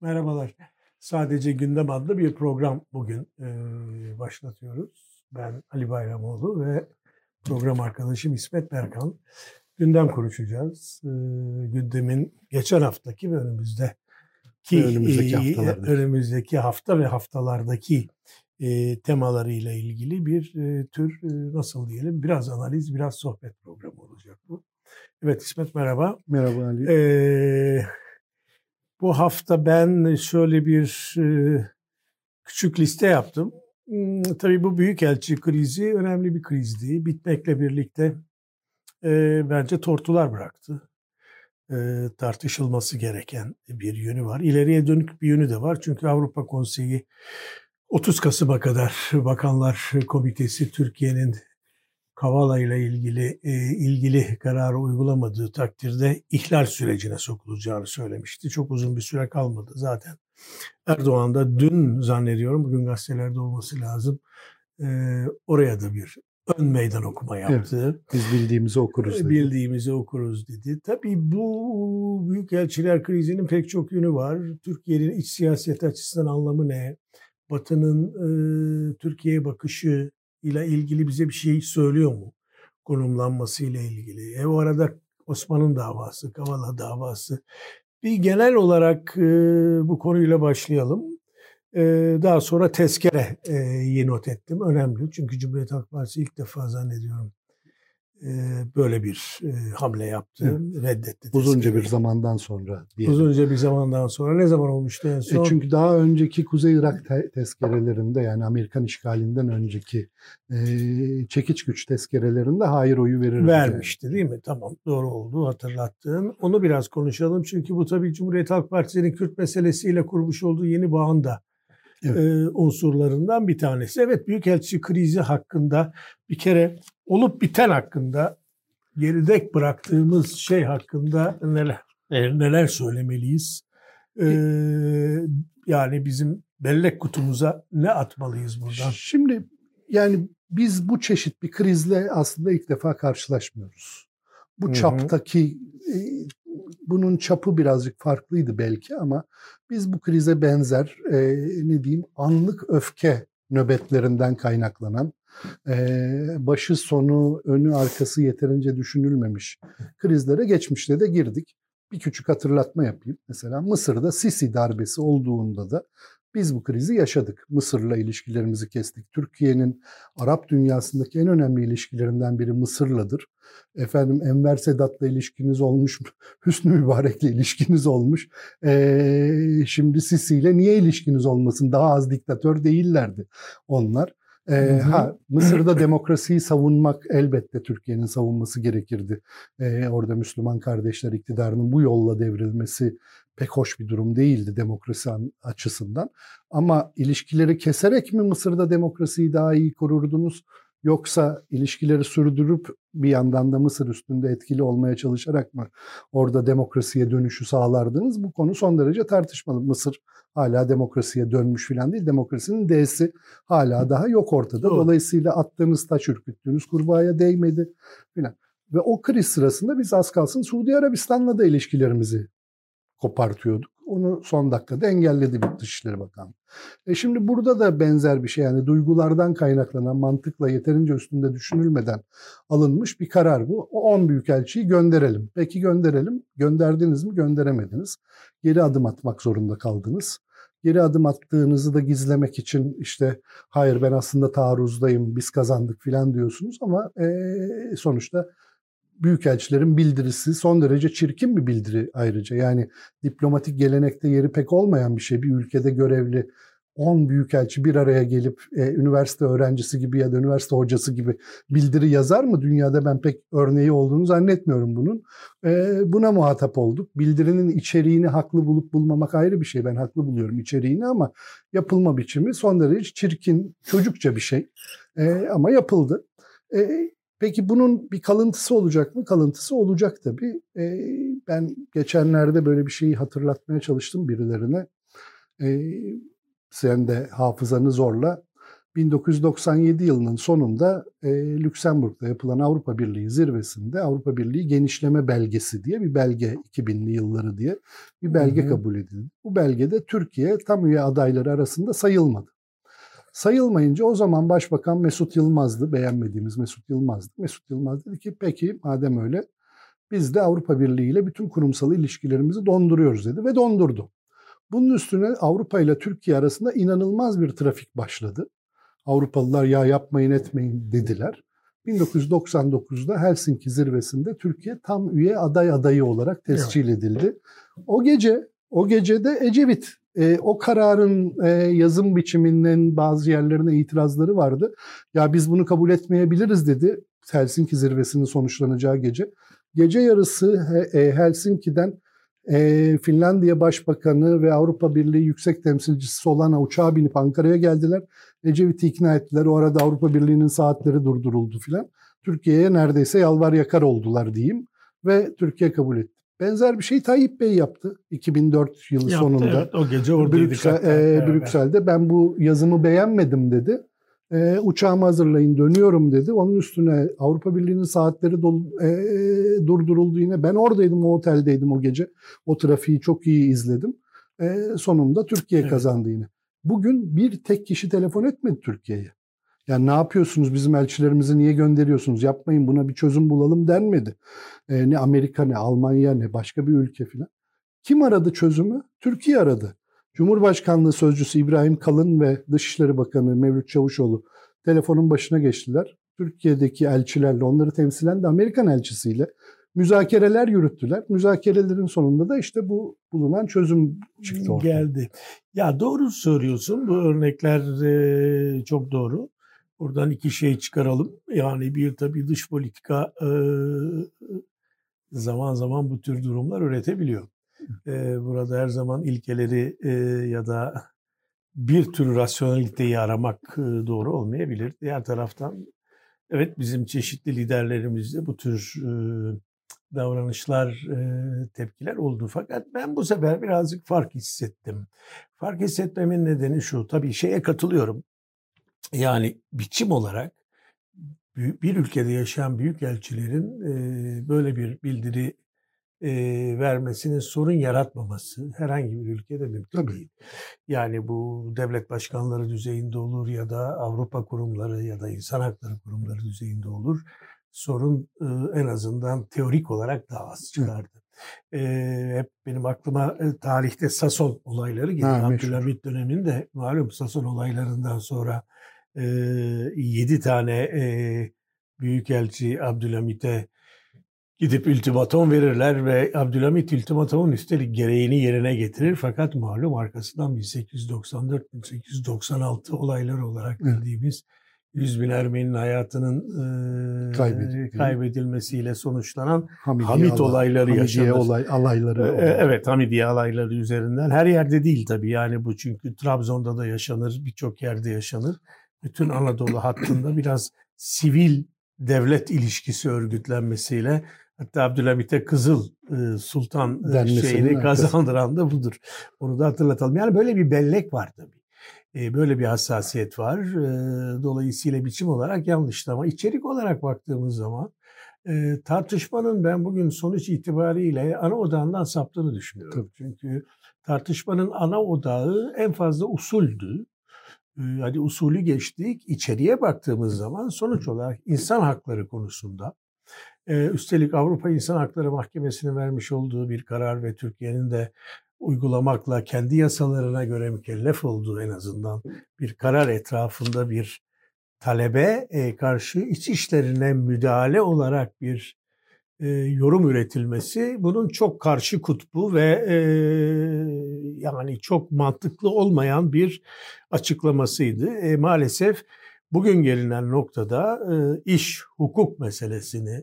Merhabalar. Sadece Gündem adlı bir program bugün e, başlatıyoruz. Ben Ali Bayramoğlu ve program arkadaşım İsmet Berkan. Gündem konuşacağız. E, gündemin geçen haftaki ve önümüzdeki önümüzdeki, önümüzdeki hafta ve haftalardaki e, temalarıyla ilgili bir e, tür e, nasıl diyelim biraz analiz, biraz sohbet programı olacak bu. Evet İsmet merhaba. Merhaba Ali. Ee, bu hafta ben şöyle bir e, küçük liste yaptım. Hmm, tabii bu büyükelçi krizi önemli bir krizdi. Bitmekle birlikte e, bence tortular bıraktı. E, tartışılması gereken bir yönü var. İleriye dönük bir yönü de var. Çünkü Avrupa Konseyi 30 Kasım'a kadar Bakanlar Komitesi Türkiye'nin Kavala ile ilgili e, ilgili kararı uygulamadığı takdirde ihlal sürecine sokulacağını söylemişti. Çok uzun bir süre kalmadı zaten. Erdoğan da dün zannediyorum bugün gazetelerde olması lazım. E, oraya da bir ön meydan okuma yaptı. Evet, biz bildiğimizi okuruz dedi. Bildiğimizi okuruz dedi. Tabii bu büyükelçiler krizinin pek çok yönü var. Türkiye'nin iç siyaset açısından anlamı ne? Batı'nın e, Türkiye'ye bakışı ile ilgili bize bir şey söylüyor mu? Konumlanması ile ilgili. E o arada Osman'ın davası, Kavala davası. Bir genel olarak e, bu konuyla başlayalım. E, daha sonra tezkere e, not ettim. Önemli çünkü Cumhuriyet Halk Partisi ilk defa zannediyorum böyle bir hamle yaptı, evet. reddetti. Uzunca bir zamandan sonra. Diyelim. Uzunca bir zamandan sonra. Ne zaman olmuştu en son? E çünkü daha önceki Kuzey Irak te- tezkerelerinde yani Amerikan işgalinden önceki e, çekiç güç tezkerelerinde hayır oyu verir. Vermişti yani. değil mi? Tamam doğru oldu hatırlattığın. Onu biraz konuşalım çünkü bu tabii Cumhuriyet Halk Partisi'nin Kürt meselesiyle kurmuş olduğu yeni bağın da evet. e, unsurlarından bir tanesi. Evet Büyükelçi krizi hakkında bir kere olup biten hakkında geride bıraktığımız şey hakkında neler neler söylemeliyiz? Ee, yani bizim bellek kutumuza ne atmalıyız buradan? Şimdi yani biz bu çeşit bir krizle aslında ilk defa karşılaşmıyoruz. Bu Hı-hı. çaptaki e, bunun çapı birazcık farklıydı belki ama biz bu krize benzer e, ne diyeyim anlık öfke nöbetlerinden kaynaklanan başı sonu önü arkası yeterince düşünülmemiş krizlere geçmişte de girdik. Bir küçük hatırlatma yapayım. Mesela Mısır'da Sisi darbesi olduğunda da biz bu krizi yaşadık. Mısır'la ilişkilerimizi kestik. Türkiye'nin Arap dünyasındaki en önemli ilişkilerinden biri Mısır'ladır. Efendim Enver Sedat'la ilişkiniz olmuş, Hüsnü Mübarek'le ilişkiniz olmuş. Ee, şimdi Sisi ile niye ilişkiniz olmasın? Daha az diktatör değillerdi onlar. Ee, ha Mısır'da demokrasiyi savunmak elbette Türkiye'nin savunması gerekirdi. Ee, orada Müslüman kardeşler iktidarının bu yolla devrilmesi pek hoş bir durum değildi demokrasi açısından. Ama ilişkileri keserek mi Mısır'da demokrasiyi daha iyi korurdunuz? Yoksa ilişkileri sürdürüp bir yandan da Mısır üstünde etkili olmaya çalışarak mı orada demokrasiye dönüşü sağlardınız? Bu konu son derece tartışmalı. Mısır hala demokrasiye dönmüş filan değil. Demokrasinin D'si hala daha yok ortada. Dolayısıyla attığınız taş ürküttüğünüz kurbağaya değmedi filan. Ve o kriz sırasında biz az kalsın Suudi Arabistan'la da ilişkilerimizi kopartıyorduk. Onu son dakikada engelledi bir Dışişleri Bakanı. E şimdi burada da benzer bir şey yani duygulardan kaynaklanan mantıkla yeterince üstünde düşünülmeden alınmış bir karar bu. O 10 büyükelçiyi gönderelim. Peki gönderelim. Gönderdiniz mi? Gönderemediniz. Geri adım atmak zorunda kaldınız. Geri adım attığınızı da gizlemek için işte hayır ben aslında taarruzdayım biz kazandık filan diyorsunuz ama e, sonuçta büyükelçilerin bildirisi son derece çirkin bir bildiri ayrıca. Yani diplomatik gelenekte yeri pek olmayan bir şey. Bir ülkede görevli 10 büyükelçi bir araya gelip e, üniversite öğrencisi gibi ya da üniversite hocası gibi bildiri yazar mı? Dünyada ben pek örneği olduğunu zannetmiyorum bunun. E, buna muhatap olduk. Bildirinin içeriğini haklı bulup bulmamak ayrı bir şey. Ben haklı buluyorum içeriğini ama yapılma biçimi son derece çirkin, çocukça bir şey. E, ama yapıldı. E, Peki bunun bir kalıntısı olacak mı? Kalıntısı olacak tabii. E, ben geçenlerde böyle bir şeyi hatırlatmaya çalıştım birilerine. E, sen de hafızanı zorla. 1997 yılının sonunda e, Lüksemburg'da yapılan Avrupa Birliği zirvesinde Avrupa Birliği genişleme belgesi diye bir belge 2000'li yılları diye bir belge hı hı. kabul edildi. Bu belgede Türkiye tam üye adayları arasında sayılmadı. Sayılmayınca o zaman Başbakan Mesut Yılmaz'dı, beğenmediğimiz Mesut Yılmaz'dı. Mesut Yılmaz dedi ki peki madem öyle biz de Avrupa Birliği ile bütün kurumsal ilişkilerimizi donduruyoruz dedi ve dondurdu. Bunun üstüne Avrupa ile Türkiye arasında inanılmaz bir trafik başladı. Avrupalılar ya yapmayın etmeyin dediler. 1999'da Helsinki zirvesinde Türkiye tam üye aday adayı olarak tescil edildi. O gece o gecede Ecevit e, o kararın e, yazım biçiminden bazı yerlerine itirazları vardı. Ya biz bunu kabul etmeyebiliriz dedi Helsinki zirvesinin sonuçlanacağı gece. Gece yarısı e, Helsinki'den e, Finlandiya Başbakanı ve Avrupa Birliği Yüksek Temsilcisi olan uçağa binip Ankara'ya geldiler. Ecevit'i ikna ettiler. O arada Avrupa Birliği'nin saatleri durduruldu filan. Türkiye'ye neredeyse yalvar yakar oldular diyeyim. Ve Türkiye kabul etti. Benzer bir şey Tayyip Bey yaptı 2004 yılı yaptı, sonunda. Evet, o gece oradaydık. Brüksel, e, Brüksel'de ben bu yazımı beğenmedim dedi. E, uçağımı hazırlayın dönüyorum dedi. Onun üstüne Avrupa Birliği'nin saatleri dolu, e, durduruldu yine. Ben oradaydım o oteldeydim o gece. O trafiği çok iyi izledim. E, sonunda Türkiye evet. kazandı yine. Bugün bir tek kişi telefon etmedi Türkiye'ye. Yani ne yapıyorsunuz bizim elçilerimizi niye gönderiyorsunuz yapmayın buna bir çözüm bulalım denmedi. E, ne Amerika ne Almanya ne başka bir ülke filan. Kim aradı çözümü? Türkiye aradı. Cumhurbaşkanlığı Sözcüsü İbrahim Kalın ve Dışişleri Bakanı Mevlüt Çavuşoğlu telefonun başına geçtiler. Türkiye'deki elçilerle, onları temsilen de Amerikan elçisiyle müzakereler yürüttüler. Müzakerelerin sonunda da işte bu bulunan çözüm çıktı ortaya. Geldi. Ya doğru söylüyorsun. Bu örnekler çok doğru. Buradan iki şey çıkaralım. Yani bir tabii dış politika zaman zaman bu tür durumlar üretebiliyor e, burada her zaman ilkeleri e, ya da bir tür rasyoneliteyi aramak e, doğru olmayabilir. Diğer taraftan evet bizim çeşitli liderlerimizde bu tür e, davranışlar, e, tepkiler oldu. Fakat ben bu sefer birazcık fark hissettim. Fark hissetmemin nedeni şu, tabii şeye katılıyorum. Yani biçim olarak bir ülkede yaşayan büyükelçilerin e, böyle bir bildiri e, vermesinin sorun yaratmaması herhangi bir ülkede mümkün Tabii. değil. Yani bu devlet başkanları düzeyinde olur ya da Avrupa kurumları ya da insan hakları kurumları düzeyinde olur. Sorun e, en azından teorik olarak daha az çıkardı. E, hep benim aklıma e, tarihte Sason olayları geliyor. Abdülhamit döneminde malum Sason olaylarından sonra e, 7 tane e, büyükelçi Abdülhamit'e gidip ultimatom verirler ve Abdülhamit ultimatomun üstelik gereğini yerine getirir. Fakat malum arkasından 1894-1896 olayları olarak bildiğimiz yüz bin Ermeni'nin hayatının e, kaybedilmesiyle sonuçlanan Hamidiye Hamit alay, olayları Hamidiye yaşanır. Olay, alayları. E, evet Hamidiye alayları üzerinden. Her yerde değil tabii yani bu çünkü Trabzon'da da yaşanır, birçok yerde yaşanır. Bütün Anadolu hattında biraz sivil devlet ilişkisi örgütlenmesiyle Hatta Abdülhamit'e Kızıl e, Sultan e, şeyini kazandıran da budur. Onu da hatırlatalım. Yani böyle bir bellek var tabii. E, böyle bir hassasiyet var. Dolayısıyla biçim olarak yanlış ama içerik olarak baktığımız zaman tartışmanın ben bugün sonuç itibariyle ana odağından saptığını düşünüyorum. Tabii. Çünkü tartışmanın ana odağı en fazla usuldü. Hadi usulü geçtik. İçeriye baktığımız zaman sonuç olarak insan hakları konusunda ee, üstelik Avrupa İnsan Hakları Mahkemesi'nin vermiş olduğu bir karar ve Türkiye'nin de uygulamakla kendi yasalarına göre mükellef olduğu en azından bir karar etrafında bir talebe e, karşı iç işlerine müdahale olarak bir e, yorum üretilmesi bunun çok karşı kutbu ve e, yani çok mantıklı olmayan bir açıklamasıydı. Maalesef bugün gelinen noktada iş hukuk meselesini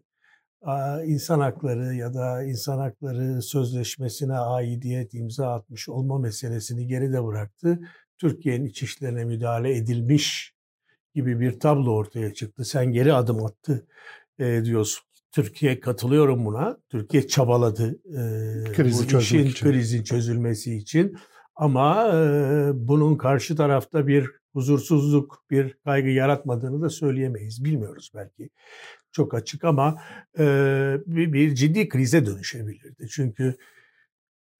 insan hakları ya da insan hakları sözleşmesine aidiyet imza atmış olma meselesini geride bıraktı. Türkiye'nin iç işlerine müdahale edilmiş gibi bir tablo ortaya çıktı. Sen geri adım attı e, diyorsun. Türkiye katılıyorum buna. Türkiye çabaladı e, Krizi bu işin için. krizin çözülmesi için. Ama e, bunun karşı tarafta bir huzursuzluk, bir kaygı yaratmadığını da söyleyemeyiz. Bilmiyoruz belki çok açık ama e, bir, bir ciddi krize dönüşebilirdi. Çünkü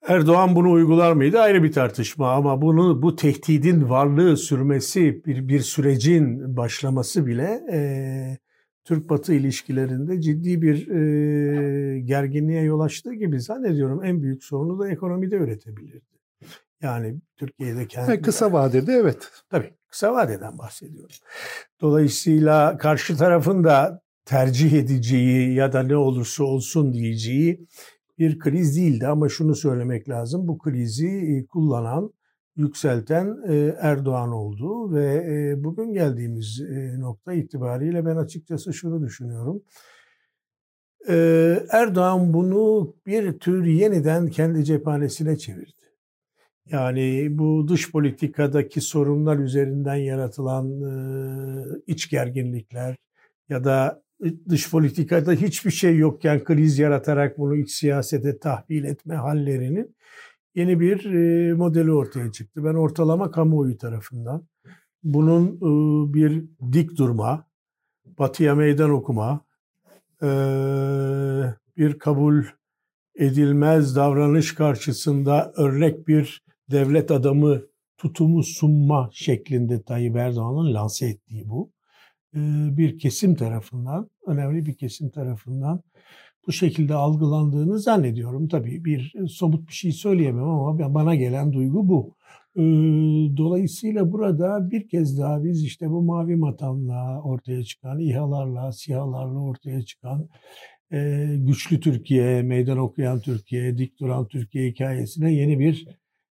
Erdoğan bunu uygular mıydı ayrı bir tartışma ama bunu bu tehdidin varlığı sürmesi bir bir sürecin başlaması bile e, Türk-Batı ilişkilerinde ciddi bir e, gerginliğe yol açtığı gibi zannediyorum en büyük sorunu da ekonomide üretebilirdi. Yani Türkiye'de kendi... Kısa vadede evet. Tabii kısa vadeden bahsediyorum. Dolayısıyla karşı tarafın da tercih edeceği ya da ne olursa olsun diyeceği bir kriz değildi ama şunu söylemek lazım. Bu krizi e, kullanan, yükselten e, Erdoğan oldu ve e, bugün geldiğimiz nokta itibariyle ben açıkçası şunu düşünüyorum. Erdoğan bunu bir tür yeniden kendi cephanesine çevirdi. Yani bu dış politikadaki sorunlar üzerinden yaratılan iç gerginlikler ya da dış politikada hiçbir şey yokken kriz yaratarak bunu iç siyasete tahvil etme hallerinin yeni bir modeli ortaya çıktı. Ben ortalama kamuoyu tarafından bunun bir dik durma, batıya meydan okuma, bir kabul edilmez davranış karşısında örnek bir devlet adamı tutumu sunma şeklinde Tayyip Erdoğan'ın lanse ettiği bu bir kesim tarafından, önemli bir kesim tarafından bu şekilde algılandığını zannediyorum. Tabii bir somut bir şey söyleyemem ama bana gelen duygu bu. Dolayısıyla burada bir kez daha biz işte bu mavi matanla ortaya çıkan, İHA'larla, SİHA'larla ortaya çıkan güçlü Türkiye, meydan okuyan Türkiye, dik duran Türkiye hikayesine yeni bir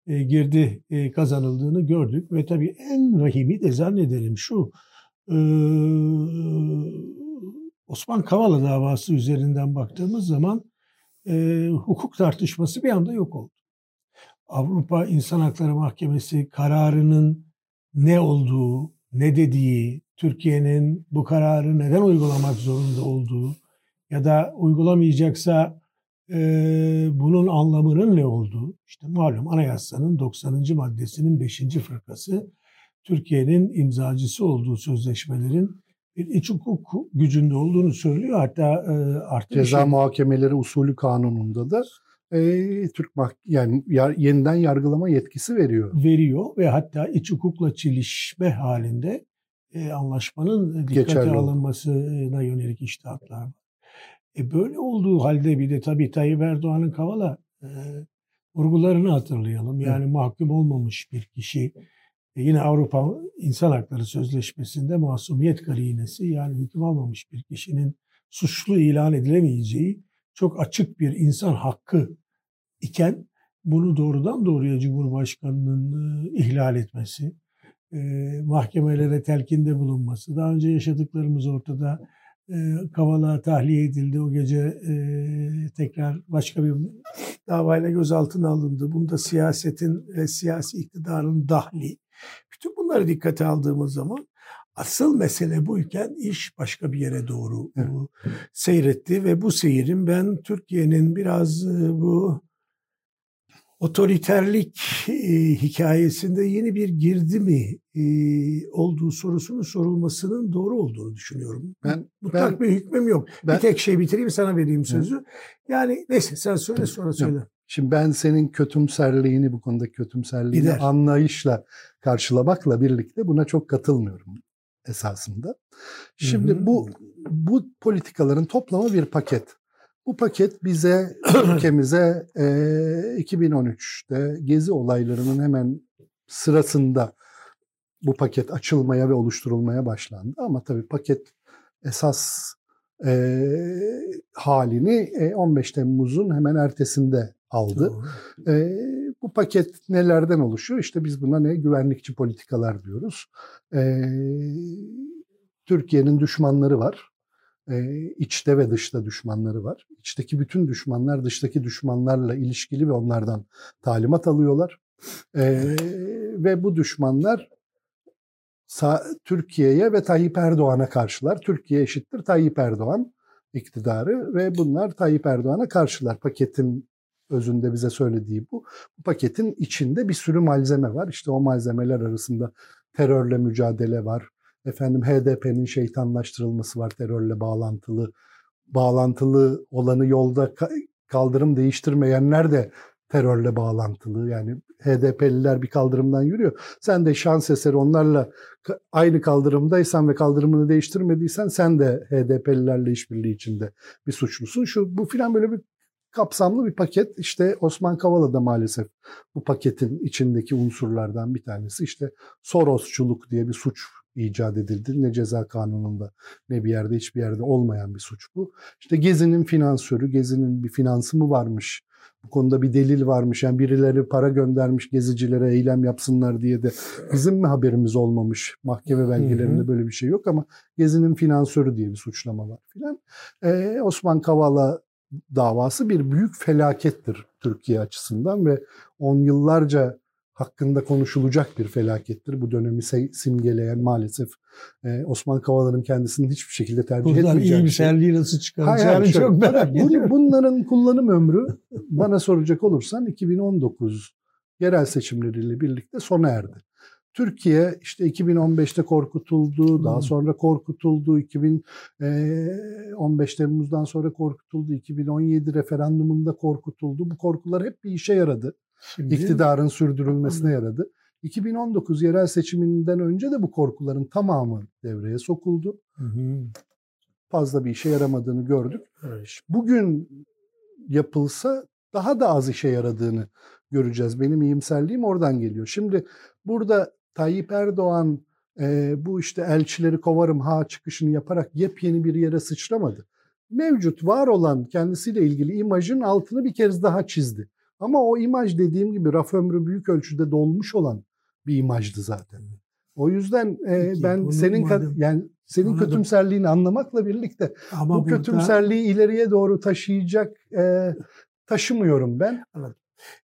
girdi kazanıldığını gördük. Ve tabii en vahimi de zannederim şu, Osman Kavala davası üzerinden baktığımız zaman e, hukuk tartışması bir anda yok oldu. Avrupa İnsan Hakları Mahkemesi kararının ne olduğu, ne dediği, Türkiye'nin bu kararı neden uygulamak zorunda olduğu ya da uygulamayacaksa e, bunun anlamının ne olduğu, işte malum anayasanın 90. maddesinin 5. fırkası Türkiye'nin imzacısı olduğu sözleşmelerin bir iç hukuk gücünde olduğunu söylüyor. Hatta e, artık ceza şey, muhakemeleri usulü kanununda da e, Türk yani yar, yeniden yargılama yetkisi veriyor. Veriyor ve hatta iç hukukla çelişme halinde e, anlaşmanın dikkate Geçerli alınmasına yönelik iştahatlar var. E, böyle olduğu halde bir de tabii Tayyip Erdoğan'ın Kavala e, vurgularını hatırlayalım. Yani mahkum olmamış bir kişi e yine Avrupa İnsan Hakları Sözleşmesi'nde masumiyet karinesi yani hüküm almamış bir kişinin suçlu ilan edilemeyeceği çok açık bir insan hakkı iken bunu doğrudan doğruya Cumhurbaşkanı'nın e, ihlal etmesi, e, mahkemelere telkinde bulunması, daha önce yaşadıklarımız ortada e, Kavala tahliye edildi. O gece e, tekrar başka bir davayla gözaltına alındı. Bunda siyasetin ve siyasi iktidarın dahli bütün bunları dikkate aldığımız zaman asıl mesele buyken iş başka bir yere doğru evet. seyretti ve bu seyirin ben Türkiye'nin biraz e, bu otoriterlik e, hikayesinde yeni bir girdi mi e, olduğu sorusunun sorulmasının doğru olduğunu düşünüyorum. Ben mutlak bir hükmüm yok. Ben, bir tek şey bitireyim sana vereyim sözü. Evet. Yani neyse sen söyle sonra söyle. Şimdi ben senin kötümserliğini bu konuda kötümserliğini Gider. anlayışla karşılamakla birlikte buna çok katılmıyorum esasında. Şimdi Hı-hı. bu bu politikaların toplamı bir paket. Bu paket bize ülkemize e, 2013'te gezi olaylarının hemen sırasında bu paket açılmaya ve oluşturulmaya başlandı. Ama tabii paket esas e, halini e, 15 Temmuz'un hemen ertesinde aldı. E, bu paket nelerden oluşuyor? İşte biz buna ne güvenlikçi politikalar diyoruz. E, Türkiye'nin düşmanları var. E, içte ve dışta düşmanları var. İçteki bütün düşmanlar dıştaki düşmanlarla ilişkili ve onlardan talimat alıyorlar. E, ve bu düşmanlar Türkiye'ye ve Tayyip Erdoğan'a karşılar. Türkiye eşittir Tayyip Erdoğan iktidarı ve bunlar Tayyip Erdoğan'a karşılar. Paketin özünde bize söylediği bu. Bu paketin içinde bir sürü malzeme var. İşte o malzemeler arasında terörle mücadele var. Efendim HDP'nin şeytanlaştırılması var terörle bağlantılı. Bağlantılı olanı yolda kaldırım değiştirmeyenler de terörle bağlantılı. Yani HDP'liler bir kaldırımdan yürüyor. Sen de şans eseri onlarla aynı kaldırımdaysan ve kaldırımını değiştirmediysen sen de HDP'lilerle işbirliği içinde bir suçlusun. Şu bu filan böyle bir kapsamlı bir paket. İşte Osman Kavala da maalesef bu paketin içindeki unsurlardan bir tanesi. İşte Sorosçuluk diye bir suç icat edildi. Ne ceza kanununda ne bir yerde hiçbir yerde olmayan bir suç bu. İşte Gezi'nin finansörü, Gezi'nin bir finansı mı varmış? Bu konuda bir delil varmış. Yani birileri para göndermiş gezicilere eylem yapsınlar diye de bizim mi haberimiz olmamış? Mahkeme belgelerinde böyle bir şey yok ama Gezi'nin finansörü diye bir suçlama var filan. Ee, Osman Kavala davası bir büyük felakettir Türkiye açısından ve on yıllarca hakkında konuşulacak bir felakettir. Bu dönemi simgeleyen maalesef e, Osman Kavala'nın kendisinin hiçbir şekilde tercih Buradan etmeyeceği iyi bir şey. nasıl çıkaracağını çok merak ediyorum. Bunların kullanım ömrü bana soracak olursan 2019 yerel seçimleriyle birlikte sona erdi. Türkiye işte 2015'te korkutuldu, daha sonra korkutuldu, 2015 Temmuz'dan sonra korkutuldu, 2017 referandumunda korkutuldu. Bu korkular hep bir işe yaradı. Şimdi, İktidarın sürdürülmesine yaradı. 2019 yerel seçiminden önce de bu korkuların tamamı devreye sokuldu. Hı hı. Fazla bir işe yaramadığını gördük. Evet. Bugün yapılsa daha da az işe yaradığını göreceğiz. Benim iyimserliğim oradan geliyor. Şimdi burada Tayyip Erdoğan e, bu işte elçileri kovarım ha çıkışını yaparak yepyeni bir yere sıçramadı. Mevcut var olan kendisiyle ilgili imajın altını bir kez daha çizdi. Ama o imaj dediğim gibi raf ömrü büyük ölçüde dolmuş olan bir imajdı zaten. O yüzden e, Peki, ben senin yani senin anladım. kötümserliğini anlamakla birlikte Ama bu burada... kötümserliği ileriye doğru taşıyacak e, taşımıyorum ben. Anladım.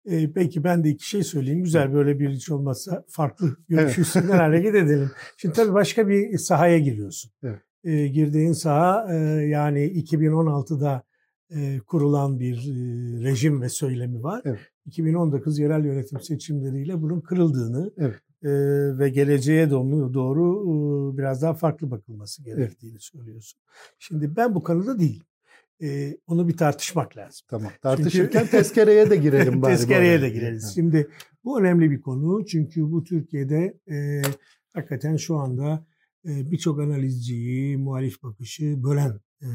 E, peki ben de iki şey söyleyeyim. Güzel böyle bir hiç olmazsa farklı görüş üstünden evet. hareket edelim. Şimdi tabii başka bir sahaya giriyorsun. Evet. E, girdiğin saha e, yani 2016'da e, kurulan bir e, rejim ve söylemi var. Evet. 2019 yerel yönetim seçimleriyle bunun kırıldığını evet. e, ve geleceğe doğru, doğru e, biraz daha farklı bakılması gerektiğini evet. söylüyorsun. Şimdi ben bu konuda değilim. E, onu bir tartışmak lazım. Tamam. Tartışırken çünkü, tezkereye de girelim bari. tezkereye de gireriz. Şimdi bu önemli bir konu çünkü bu Türkiye'de e, hakikaten şu anda e, birçok analizciyi, muhalif bakışı bölen e,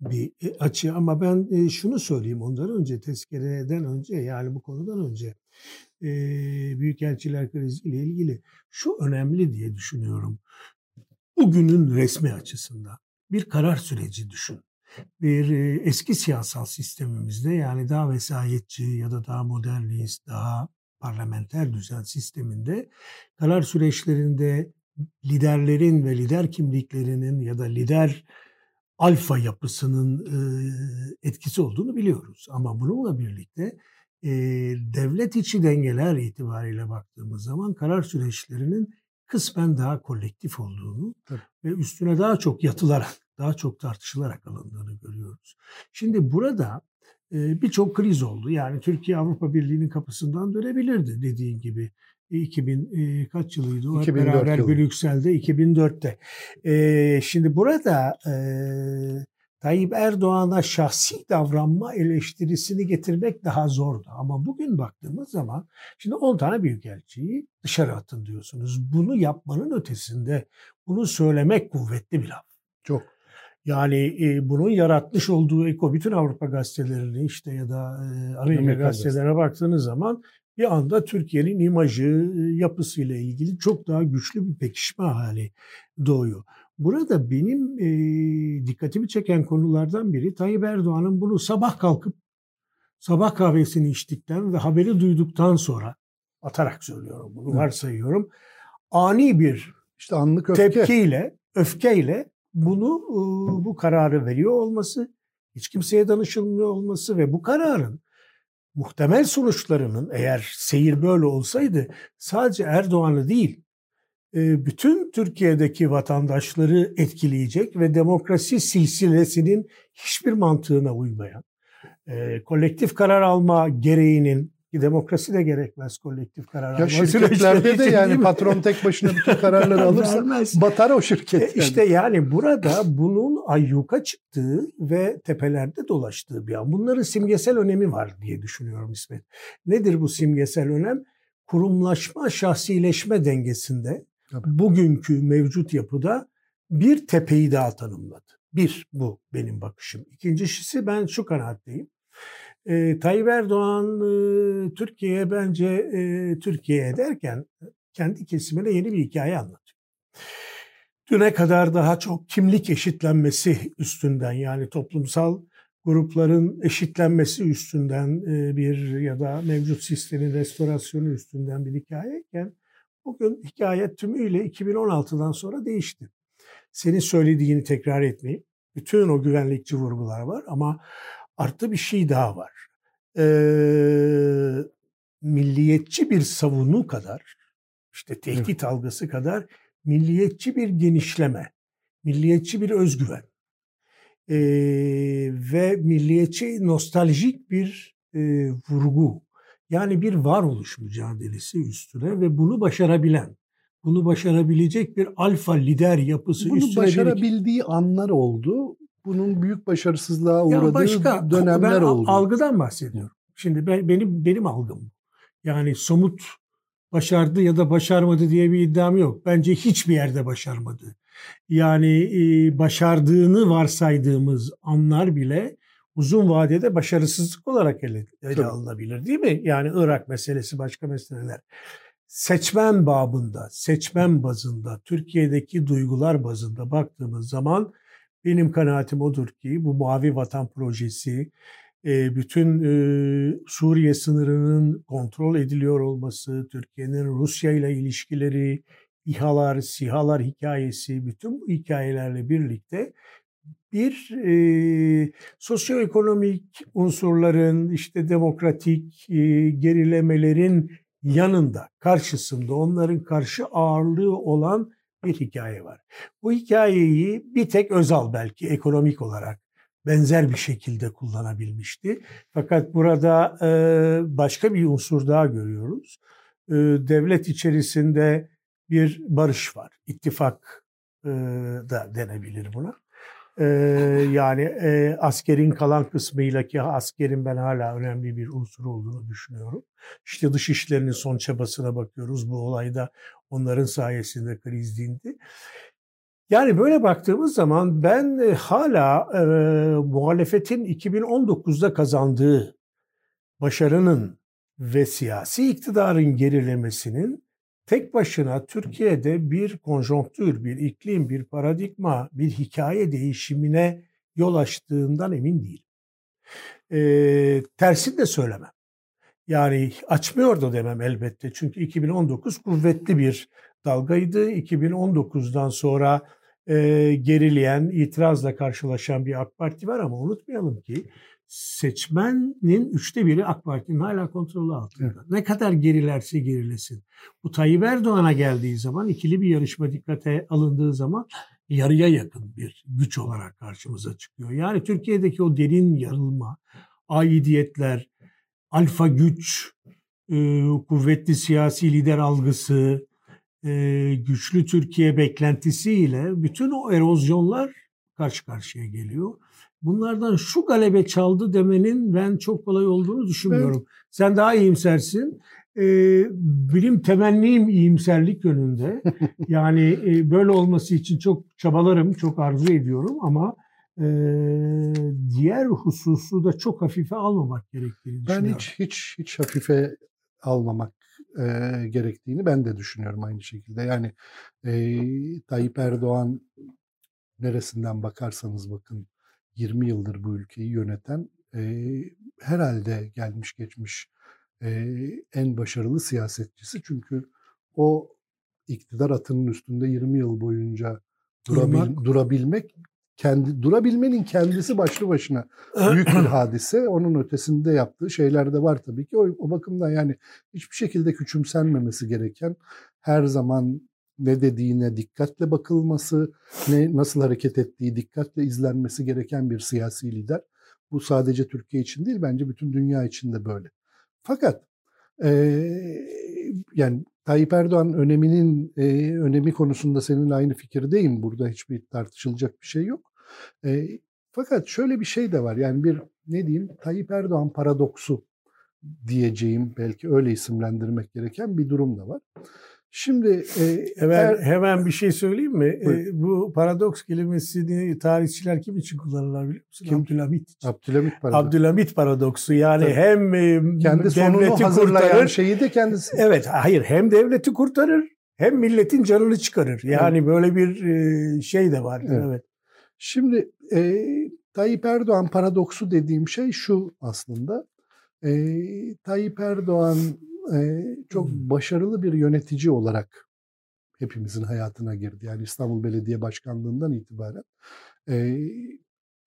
bir e, açı ama ben e, şunu söyleyeyim ondan önce tezkereden önce yani bu konudan önce e, Büyükelçiler kriziyle ilgili şu önemli diye düşünüyorum. Bugünün resmi açısından bir karar süreci düşün. Bir eski siyasal sistemimizde yani daha vesayetçi ya da daha modernist, daha parlamenter düzen sisteminde karar süreçlerinde liderlerin ve lider kimliklerinin ya da lider alfa yapısının etkisi olduğunu biliyoruz. Ama bununla birlikte devlet içi dengeler itibariyle baktığımız zaman karar süreçlerinin kısmen daha kolektif olduğunu Tabii. ve üstüne daha çok yatılarak, daha çok tartışılarak alındığını görüyoruz. Şimdi burada birçok kriz oldu. Yani Türkiye Avrupa Birliği'nin kapısından dönebilirdi dediğin gibi. 2000 e, kaç yılıydı o? 2004 beraber yılı. Brüksel'de 2004'te. E, şimdi burada e, Tayyip Erdoğan'a şahsi davranma eleştirisini getirmek daha zordu. Ama bugün baktığımız zaman şimdi 10 tane büyükelçiyi dışarı atın diyorsunuz. Bunu yapmanın ötesinde bunu söylemek kuvvetli bir laf. Çok. Yani e, bunun yaratmış olduğu eko bütün Avrupa gazetelerini işte ya da e, Amerika gazetelerine baktığınız zaman bir anda Türkiye'nin imajı, yapısıyla ilgili çok daha güçlü bir pekişme hali doğuyor. Burada benim e, dikkatimi çeken konulardan biri Tayyip Erdoğan'ın bunu sabah kalkıp sabah kahvesini içtikten ve haberi duyduktan sonra atarak söylüyorum bunu varsayıyorum. Ani bir işte anlık öfke. tepkiyle, öfkeyle bunu e, bu kararı veriyor olması, hiç kimseye danışılmıyor olması ve bu kararın muhtemel sonuçlarının eğer seyir böyle olsaydı sadece Erdoğan'ı değil e, bütün Türkiye'deki vatandaşları etkileyecek ve demokrasi silsilesinin hiçbir mantığına uymayan, e, kolektif karar alma gereğinin Ki demokrasi de gerekmez kolektif karar Ya şirketlerde de yani patron tek başına bütün kararları alırsa batar o şirket. E işte yani burada bunun ayyuka çıktığı ve tepelerde dolaştığı bir an. Bunların simgesel önemi var diye düşünüyorum İsmet. Nedir bu simgesel önem? Kurumlaşma, şahsileşme dengesinde Tabii. bugünkü mevcut yapıda bir tepeyi daha tanımladı. Bir, bu benim bakışım. İkincisi ben şu kanaatteyim. E, Tayyip Erdoğan e, Türkiye'ye bence e, Türkiye'ye derken kendi kesimine yeni bir hikaye anlatıyor. Düne kadar daha çok kimlik eşitlenmesi üstünden yani toplumsal grupların eşitlenmesi üstünden bir ya da mevcut sistemin restorasyonu üstünden bir hikayeyken bugün hikaye tümüyle 2016'dan sonra değişti. Senin söylediğini tekrar etmeyeyim. Bütün o güvenlikçi vurgular var ama artı bir şey daha var. Ee, milliyetçi bir savunu kadar, işte tehdit evet. algısı kadar milliyetçi bir genişleme, milliyetçi bir özgüven ee, ve milliyetçi nostaljik bir e, vurgu. Yani bir varoluş mücadelesi üstüne ve bunu başarabilen, bunu başarabilecek bir alfa lider yapısı bunu üstüne... Bunu başarabildiği bir... anlar oldu bunun büyük başarısızlığa uğradığı ya başka, dönemler ben oldu. algıdan bahsediyorum. Şimdi ben, benim benim algım. Yani somut başardı ya da başarmadı diye bir iddiam yok. Bence hiçbir yerde başarmadı. Yani e, başardığını varsaydığımız anlar bile uzun vadede başarısızlık olarak ele, ele alınabilir değil mi? Yani Irak meselesi başka meseleler. Seçmen babında, seçmen bazında, Türkiye'deki duygular bazında baktığımız zaman benim kanaatim odur ki bu Mavi Vatan Projesi, e, bütün e, Suriye sınırının kontrol ediliyor olması, Türkiye'nin Rusya ile ilişkileri, İHA'lar, SİHA'lar hikayesi, bütün bu hikayelerle birlikte bir e, sosyoekonomik unsurların, işte demokratik e, gerilemelerin yanında, karşısında, onların karşı ağırlığı olan bir hikaye var. Bu hikayeyi bir tek Özal belki ekonomik olarak benzer bir şekilde kullanabilmişti. Fakat burada e, başka bir unsur daha görüyoruz. E, devlet içerisinde bir barış var. İttifak e, da denebilir buna. Yani askerin kalan kısmıyla ki askerin ben hala önemli bir unsur olduğunu düşünüyorum. İşte dış işlerinin son çabasına bakıyoruz. Bu olayda onların sayesinde kriz dindi. Yani böyle baktığımız zaman ben e, hala e, muhalefetin 2019'da kazandığı başarının ve siyasi iktidarın gerilemesinin tek başına Türkiye'de bir konjonktür, bir iklim, bir paradigma, bir hikaye değişimine yol açtığından emin değilim. E, tersini de söylemem. Yani açmıyor da demem elbette. Çünkü 2019 kuvvetli bir dalgaydı. 2019'dan sonra e, gerileyen, itirazla karşılaşan bir AK Parti var ama unutmayalım ki seçmenin üçte biri AK Parti'nin hala kontrolü altında. Evet. Ne kadar gerilerse gerilesin. Bu Tayyip Erdoğan'a geldiği zaman ikili bir yarışma dikkate alındığı zaman yarıya yakın bir güç olarak karşımıza çıkıyor. Yani Türkiye'deki o derin yarılma, aidiyetler, alfa güç, e, kuvvetli siyasi lider algısı, e, güçlü Türkiye beklentisiyle bütün o erozyonlar karşı karşıya geliyor. Bunlardan şu galebe çaldı demenin ben çok kolay olduğunu düşünmüyorum. Evet. Sen daha iyimsersin. E, bilim temennim iyimserlik yönünde. yani e, böyle olması için çok çabalarım, çok arzu ediyorum ama e, diğer hususu da çok hafife almamak gerektiğini ben düşünüyorum. Hiç hiç hiç hafife almamak e, gerektiğini ben de düşünüyorum aynı şekilde. Yani e, Tayyip Erdoğan neresinden bakarsanız bakın 20 yıldır bu ülkeyi yöneten e, herhalde gelmiş geçmiş e, en başarılı siyasetçisi. Çünkü o iktidar atının üstünde 20 yıl boyunca durabil, durabilmek kendi durabilmenin kendisi başlı başına büyük bir hadise. Onun ötesinde yaptığı şeyler de var tabii ki. O, o bakımdan yani hiçbir şekilde küçümsenmemesi gereken her zaman ne dediğine dikkatle bakılması, ne nasıl hareket ettiği dikkatle izlenmesi gereken bir siyasi lider. Bu sadece Türkiye için değil bence bütün dünya için de böyle. Fakat E, yani Tayyip Erdoğan öneminin e, önemi konusunda seninle aynı fikirdeyim. Burada hiçbir tartışılacak bir şey yok. E, fakat şöyle bir şey de var. Yani bir ne diyeyim Tayyip Erdoğan paradoksu diyeceğim belki öyle isimlendirmek gereken bir durum da var. Şimdi e, hemen er, hemen bir şey söyleyeyim mi? E, bu paradoks kelimesini tarihçiler kim için kullanırlar biliyor musun? Kim? Abdülhamit. Abdülhamit paradoksu. Abdülhamit paradoksu. Yani Tabii. hem e, kendi hazırlayan kurtarır, şeyi de kendisi. Evet, hayır hem devleti kurtarır hem milletin canını çıkarır. Yani evet. böyle bir e, şey de var. Evet. evet. Şimdi e, Tayyip Erdoğan paradoksu dediğim şey şu aslında. E, Tayyip Erdoğan e, çok başarılı bir yönetici olarak hepimizin hayatına girdi. Yani İstanbul Belediye Başkanlığı'ndan itibaren e,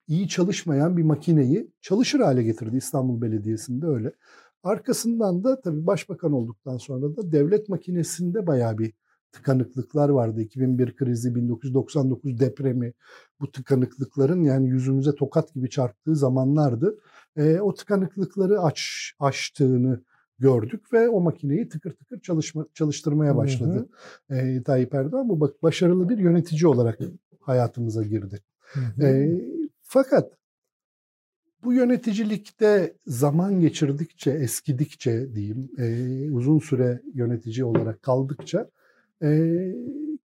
iyi çalışmayan bir makineyi çalışır hale getirdi İstanbul Belediyesi'nde öyle. Arkasından da tabii başbakan olduktan sonra da devlet makinesinde bayağı bir tıkanıklıklar vardı. 2001 krizi, 1999 depremi bu tıkanıklıkların yani yüzümüze tokat gibi çarptığı zamanlardı. E, o tıkanıklıkları aç, aştığını gördük ve o makineyi tıkır tıkır çalışma, çalıştırmaya başladı hı hı. E, Tayyip Erdoğan. Bu bak başarılı bir yönetici olarak hayatımıza girdi. Hı hı. E, fakat bu yöneticilikte zaman geçirdikçe, eskidikçe diyeyim, e, uzun süre yönetici olarak kaldıkça e,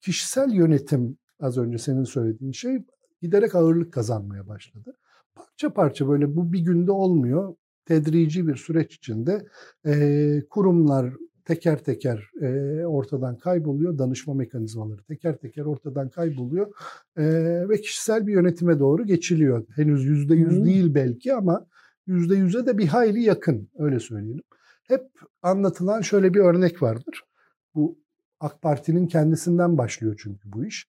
kişisel yönetim az önce senin söylediğin şey giderek ağırlık kazanmaya başladı. Parça parça böyle bu bir günde olmuyor tedrici bir süreç içinde e, kurumlar teker teker e, ortadan kayboluyor. Danışma mekanizmaları teker teker ortadan kayboluyor. E, ve kişisel bir yönetime doğru geçiliyor. Henüz yüzde yüz değil belki ama yüzde yüze de bir hayli yakın öyle söyleyelim. Hep anlatılan şöyle bir örnek vardır. Bu AK Parti'nin kendisinden başlıyor çünkü bu iş.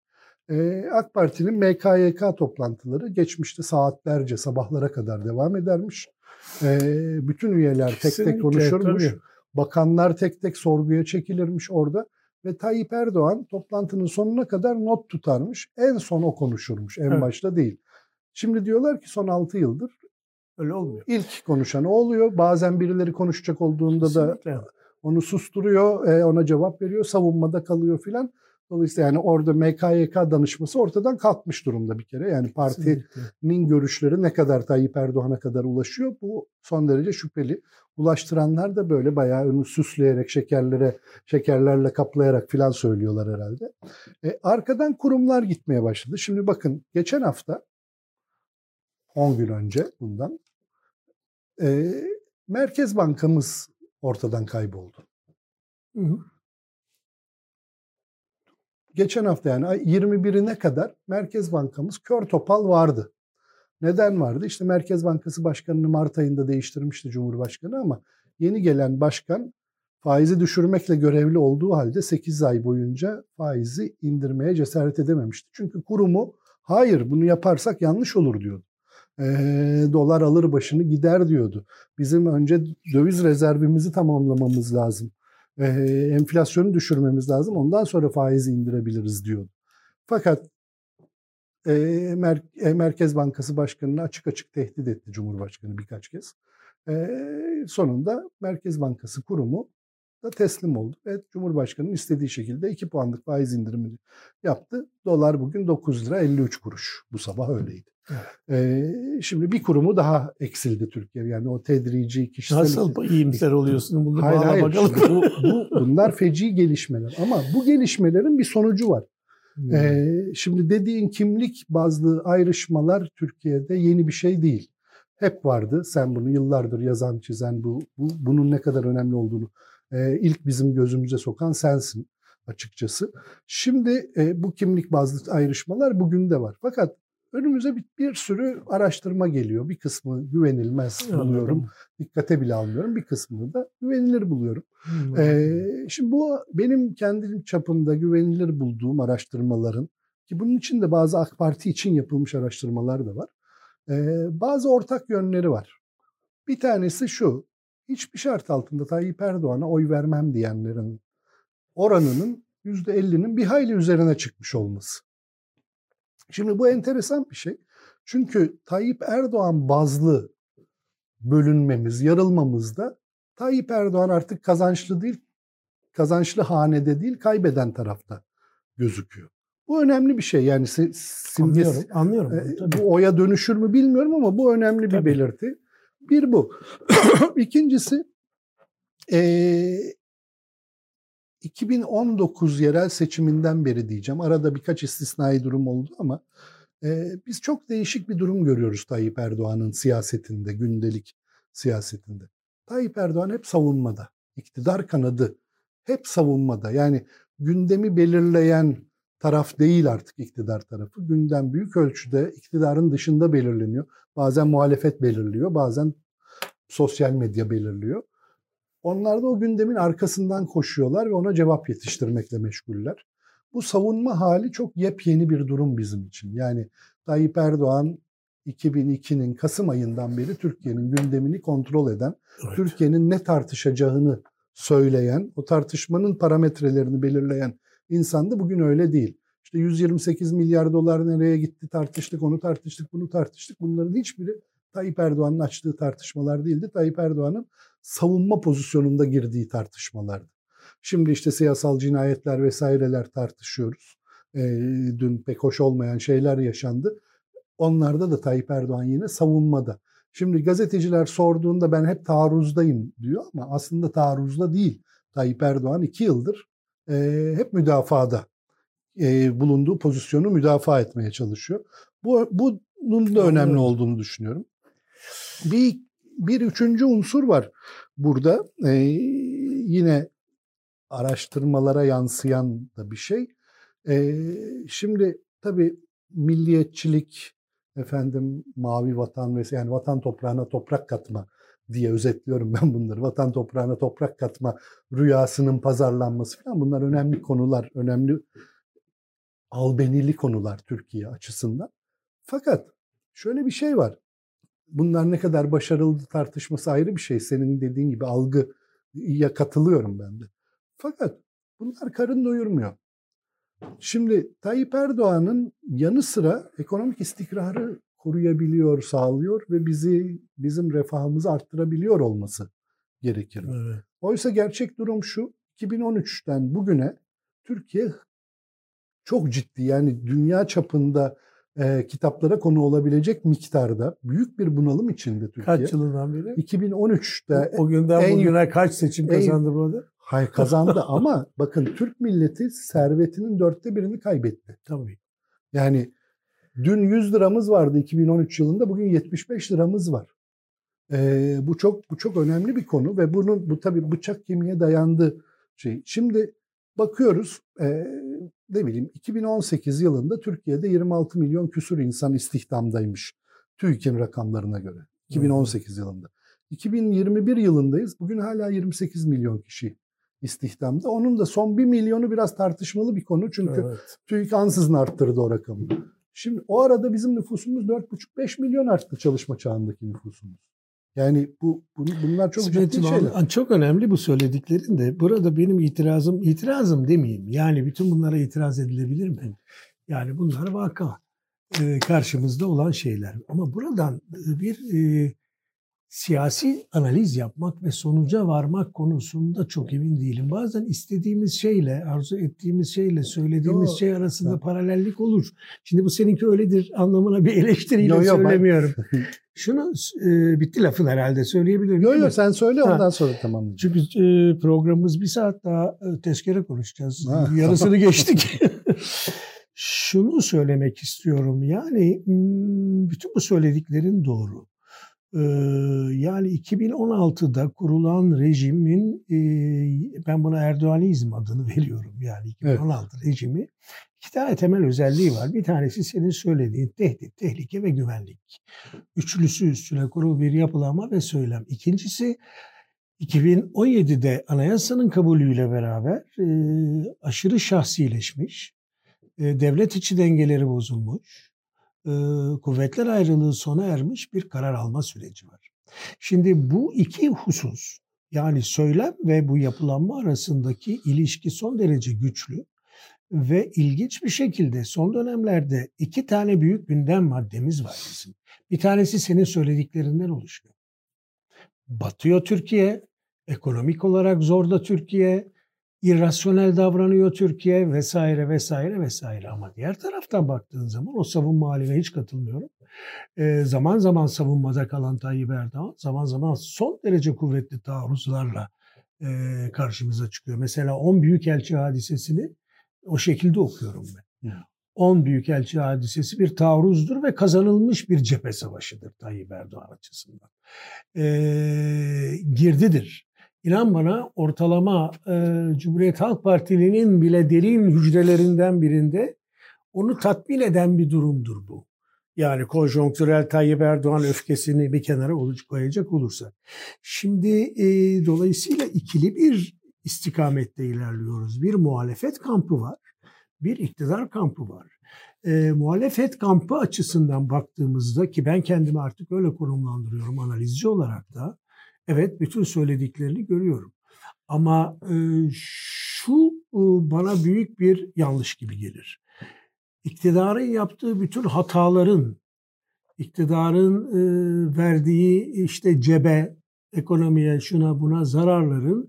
Ee, AK Parti'nin MKYK toplantıları geçmişte saatlerce sabahlara kadar devam edermiş. E, bütün üyeler tek tek konuşurmuş. Tabii. Bakanlar tek tek sorguya çekilirmiş orada. Ve Tayyip Erdoğan toplantının sonuna kadar not tutarmış. En son o konuşurmuş. En evet. başta değil. Şimdi diyorlar ki son 6 yıldır öyle olmuyor. İlk konuşan o oluyor. Bazen birileri konuşacak olduğunda Kesinlikle. da onu susturuyor, e, ona cevap veriyor, savunmada kalıyor filan. Dolayısıyla yani orada MKYK danışması ortadan kalkmış durumda bir kere. Yani partinin görüşleri ne kadar Tayyip Erdoğan'a kadar ulaşıyor bu son derece şüpheli. Ulaştıranlar da böyle bayağı onu süsleyerek şekerlere şekerlerle kaplayarak filan söylüyorlar herhalde. E, arkadan kurumlar gitmeye başladı. Şimdi bakın geçen hafta 10 gün önce bundan e, Merkez Bankamız ortadan kayboldu. Hı hı geçen hafta yani 21'ine kadar Merkez Bankamız kör topal vardı. Neden vardı? İşte Merkez Bankası Başkanı'nı Mart ayında değiştirmişti Cumhurbaşkanı ama yeni gelen başkan faizi düşürmekle görevli olduğu halde 8 ay boyunca faizi indirmeye cesaret edememişti. Çünkü kurumu hayır bunu yaparsak yanlış olur diyordu. E, dolar alır başını gider diyordu. Bizim önce döviz rezervimizi tamamlamamız lazım e, enflasyonu düşürmemiz lazım. Ondan sonra faizi indirebiliriz diyordu. Fakat e, Mer e, Merkez Bankası Başkanı'nı açık açık tehdit etti Cumhurbaşkanı birkaç kez. E, sonunda Merkez Bankası kurumu da teslim oldu ve Cumhurbaşkanı'nın istediği şekilde 2 puanlık faiz indirimini yaptı. Dolar bugün 9 lira 53 kuruş. Bu sabah öyleydi. Ee, şimdi bir kurumu daha eksildi Türkiye. Yani o tedrici kişisel... Nasıl iyimser oluyorsun? Bunu hayır, hayır. Bakalım. Bu, bu, bunlar feci gelişmeler. Ama bu gelişmelerin bir sonucu var. Hmm. Ee, şimdi dediğin kimlik bazlı ayrışmalar Türkiye'de yeni bir şey değil. Hep vardı. Sen bunu yıllardır yazan, çizen, bu, bu bunun ne kadar önemli olduğunu e, ilk bizim gözümüze sokan sensin açıkçası. Şimdi e, bu kimlik bazlı ayrışmalar bugün de var. Fakat önümüze bir, bir sürü araştırma geliyor. Bir kısmı güvenilmez buluyorum. Dikkate bile almıyorum. Bir kısmını da güvenilir buluyorum. Ee, şimdi bu benim kendi çapımda güvenilir bulduğum araştırmaların ki bunun için de bazı AK Parti için yapılmış araştırmalar da var. Ee, bazı ortak yönleri var. Bir tanesi şu. Hiçbir şart altında Tayyip Erdoğan'a oy vermem diyenlerin oranının %50'nin bir hayli üzerine çıkmış olması. Şimdi bu enteresan bir şey. Çünkü Tayyip Erdoğan bazlı bölünmemiz, yarılmamızda Tayyip Erdoğan artık kazançlı değil, kazançlı hanede değil, kaybeden tarafta gözüküyor. Bu önemli bir şey. Yani simge, anlıyorum, anlıyorum. E, bu oya dönüşür mü bilmiyorum ama bu önemli tabii. bir belirti. Bir bu. İkincisi e, 2019 yerel seçiminden beri diyeceğim. Arada birkaç istisnai durum oldu ama e, biz çok değişik bir durum görüyoruz Tayyip Erdoğan'ın siyasetinde, gündelik siyasetinde. Tayyip Erdoğan hep savunmada. İktidar kanadı hep savunmada. Yani gündemi belirleyen taraf değil artık iktidar tarafı. Gündem büyük ölçüde iktidarın dışında belirleniyor. Bazen muhalefet belirliyor, bazen sosyal medya belirliyor. Onlar da o gündemin arkasından koşuyorlar ve ona cevap yetiştirmekle meşguller. Bu savunma hali çok yepyeni bir durum bizim için. Yani Tayyip Erdoğan 2002'nin Kasım ayından beri Türkiye'nin gündemini kontrol eden, evet. Türkiye'nin ne tartışacağını söyleyen, o tartışmanın parametrelerini belirleyen insandı. Bugün öyle değil. İşte 128 milyar dolar nereye gitti tartıştık, onu tartıştık, bunu tartıştık. Bunların hiçbiri Tayyip Erdoğan'ın açtığı tartışmalar değildi. Tayyip Erdoğan'ın savunma pozisyonunda girdiği tartışmalardı. Şimdi işte siyasal cinayetler vesaireler tartışıyoruz. E, dün pek hoş olmayan şeyler yaşandı. Onlarda da Tayyip Erdoğan yine savunmada. Şimdi gazeteciler sorduğunda ben hep taarruzdayım diyor ama aslında taarruzda değil. Tayyip Erdoğan iki yıldır e, hep müdafada e, bulunduğu pozisyonu müdafaa etmeye çalışıyor. Bu bunun da önemli olduğunu düşünüyorum. Bir bir üçüncü unsur var burada. E, yine araştırmalara yansıyan da bir şey. E, şimdi tabii milliyetçilik, efendim mavi vatan ve yani vatan toprağına toprak katma diye özetliyorum ben bunları. Vatan toprağına toprak katma rüyasının pazarlanması falan bunlar önemli konular, önemli albenili konular Türkiye açısından. Fakat şöyle bir şey var. Bunlar ne kadar başarılı tartışması ayrı bir şey. Senin dediğin gibi algıya katılıyorum ben de. Fakat bunlar karın doyurmuyor. Şimdi Tayyip Erdoğan'ın yanı sıra ekonomik istikrarı koruyabiliyor, sağlıyor ve bizi bizim refahımızı arttırabiliyor olması gerekir. Evet. Oysa gerçek durum şu. 2013'ten bugüne Türkiye çok ciddi yani dünya çapında e, kitaplara konu olabilecek miktarda büyük bir bunalım içinde Türkiye. Kaç yılından beri? 2013'te. O, o günden en, bugüne kaç seçim kazandı en, burada? Hayır kazandı ama bakın Türk milleti servetinin dörtte birini kaybetti. Tabii. Yani dün 100 liramız vardı 2013 yılında bugün 75 liramız var. Ee, bu çok bu çok önemli bir konu ve bunun bu tabii bıçak kemiğe dayandı şey. Şimdi bakıyoruz e, ne bileyim 2018 yılında Türkiye'de 26 milyon küsur insan istihdamdaymış TÜİK'in rakamlarına göre 2018 hmm. yılında. 2021 yılındayız. Bugün hala 28 milyon kişi istihdamda. Onun da son 1 milyonu biraz tartışmalı bir konu. Çünkü evet. TÜİK ansızın arttırdı o rakamı. Şimdi o arada bizim nüfusumuz 4,5-5 milyon arttı çalışma çağındaki nüfusumuz. Yani bu bunlar çok ciddi şeyler. Çok önemli bu söylediklerin de. Burada benim itirazım, itirazım demeyeyim. Yani bütün bunlara itiraz edilebilir mi? Yani bunlar vaka. Karşımızda olan şeyler. Ama buradan bir e, siyasi analiz yapmak ve sonuca varmak konusunda çok emin değilim. Bazen istediğimiz şeyle, arzu ettiğimiz şeyle söylediğimiz yo, şey arasında yo. paralellik olur. Şimdi bu seninki öyledir anlamına bir eleştiriyle yo, yo, söylemiyorum. Ben... Şunu e, bitti lafın herhalde söyleyebilirim. Yok yok sen söyle ondan ha. sonra tamam. Çünkü e, programımız bir saat daha e, tezkere konuşacağız. Ha. Yarısını geçtik. Şunu söylemek istiyorum. Yani bütün bu söylediklerin doğru yani 2016'da kurulan rejimin ben buna Erdoğanizm adını veriyorum yani 2016 evet. rejimi iki tane temel özelliği var. Bir tanesi senin söylediğin tehdit, tehlike ve güvenlik. Üçlüsü üstüne kurulu bir yapılama ve söylem. İkincisi 2017'de anayasanın kabulüyle beraber aşırı şahsileşmiş, devlet içi dengeleri bozulmuş, kuvvetler ayrılığı sona ermiş bir karar alma süreci var. Şimdi bu iki husus yani söylem ve bu yapılanma arasındaki ilişki son derece güçlü ve ilginç bir şekilde son dönemlerde iki tane büyük gündem maddemiz var bizim. Bir tanesi senin söylediklerinden oluşuyor. Batıyor Türkiye, Ekonomik olarak zorda Türkiye, irrasyonel davranıyor Türkiye vesaire vesaire vesaire. Ama diğer taraftan baktığın zaman o savunma haline hiç katılmıyorum. E, zaman zaman savunmada kalan Tayyip Erdoğan zaman zaman son derece kuvvetli taarruzlarla e, karşımıza çıkıyor. Mesela 10 Büyükelçi hadisesini o şekilde okuyorum ben. 10 Büyükelçi hadisesi bir taarruzdur ve kazanılmış bir cephe savaşıdır Tayyip Erdoğan açısından. E, girdidir. İnan bana ortalama e, Cumhuriyet Halk Partili'nin bile derin hücrelerinden birinde onu tatmin eden bir durumdur bu. Yani konjonktürel Tayyip Erdoğan öfkesini bir kenara koyacak olursak. Şimdi e, dolayısıyla ikili bir istikamette ilerliyoruz. Bir muhalefet kampı var, bir iktidar kampı var. E, muhalefet kampı açısından baktığımızda ki ben kendimi artık öyle konumlandırıyorum analizci olarak da evet bütün söylediklerini görüyorum. Ama e, şu e, bana büyük bir yanlış gibi gelir iktidarın yaptığı bütün hataların, iktidarın e, verdiği işte cebe, ekonomiye, şuna buna zararların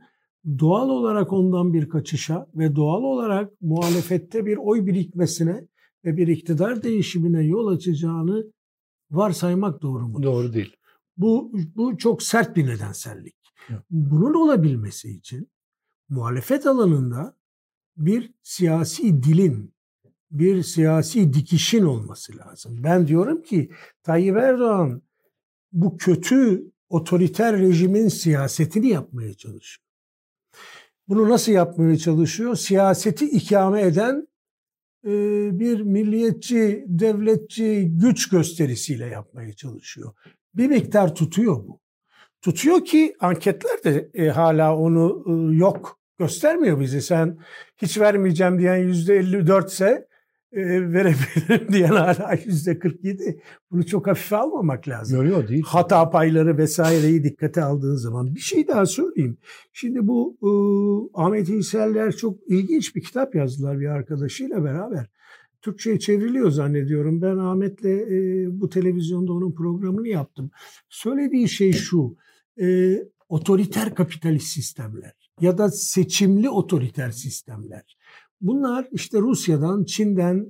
doğal olarak ondan bir kaçışa ve doğal olarak muhalefette bir oy birikmesine ve bir iktidar değişimine yol açacağını varsaymak doğru mu? Doğru değil. Bu, bu çok sert bir nedensellik. Bunun olabilmesi için muhalefet alanında bir siyasi dilin, bir siyasi dikişin olması lazım. Ben diyorum ki Tayyip Erdoğan bu kötü otoriter rejimin siyasetini yapmaya çalışıyor. Bunu nasıl yapmaya çalışıyor? Siyaseti ikame eden e, bir milliyetçi, devletçi güç gösterisiyle yapmaya çalışıyor. Bir miktar tutuyor bu. Tutuyor ki anketler de e, hala onu e, yok göstermiyor bize. Sen hiç vermeyeceğim diyen yüzde 54 ise e, verebilirim diyen hala yüzde 47. Bunu çok hafife almamak lazım. Görüyor değil. Hata payları vesaireyi dikkate aldığın zaman. Bir şey daha söyleyeyim. Şimdi bu e, Ahmet İnseller çok ilginç bir kitap yazdılar bir arkadaşıyla beraber. Türkçe'ye çevriliyor zannediyorum. Ben Ahmet'le e, bu televizyonda onun programını yaptım. Söylediği şey şu. E, otoriter kapitalist sistemler ya da seçimli otoriter sistemler. Bunlar işte Rusya'dan, Çin'den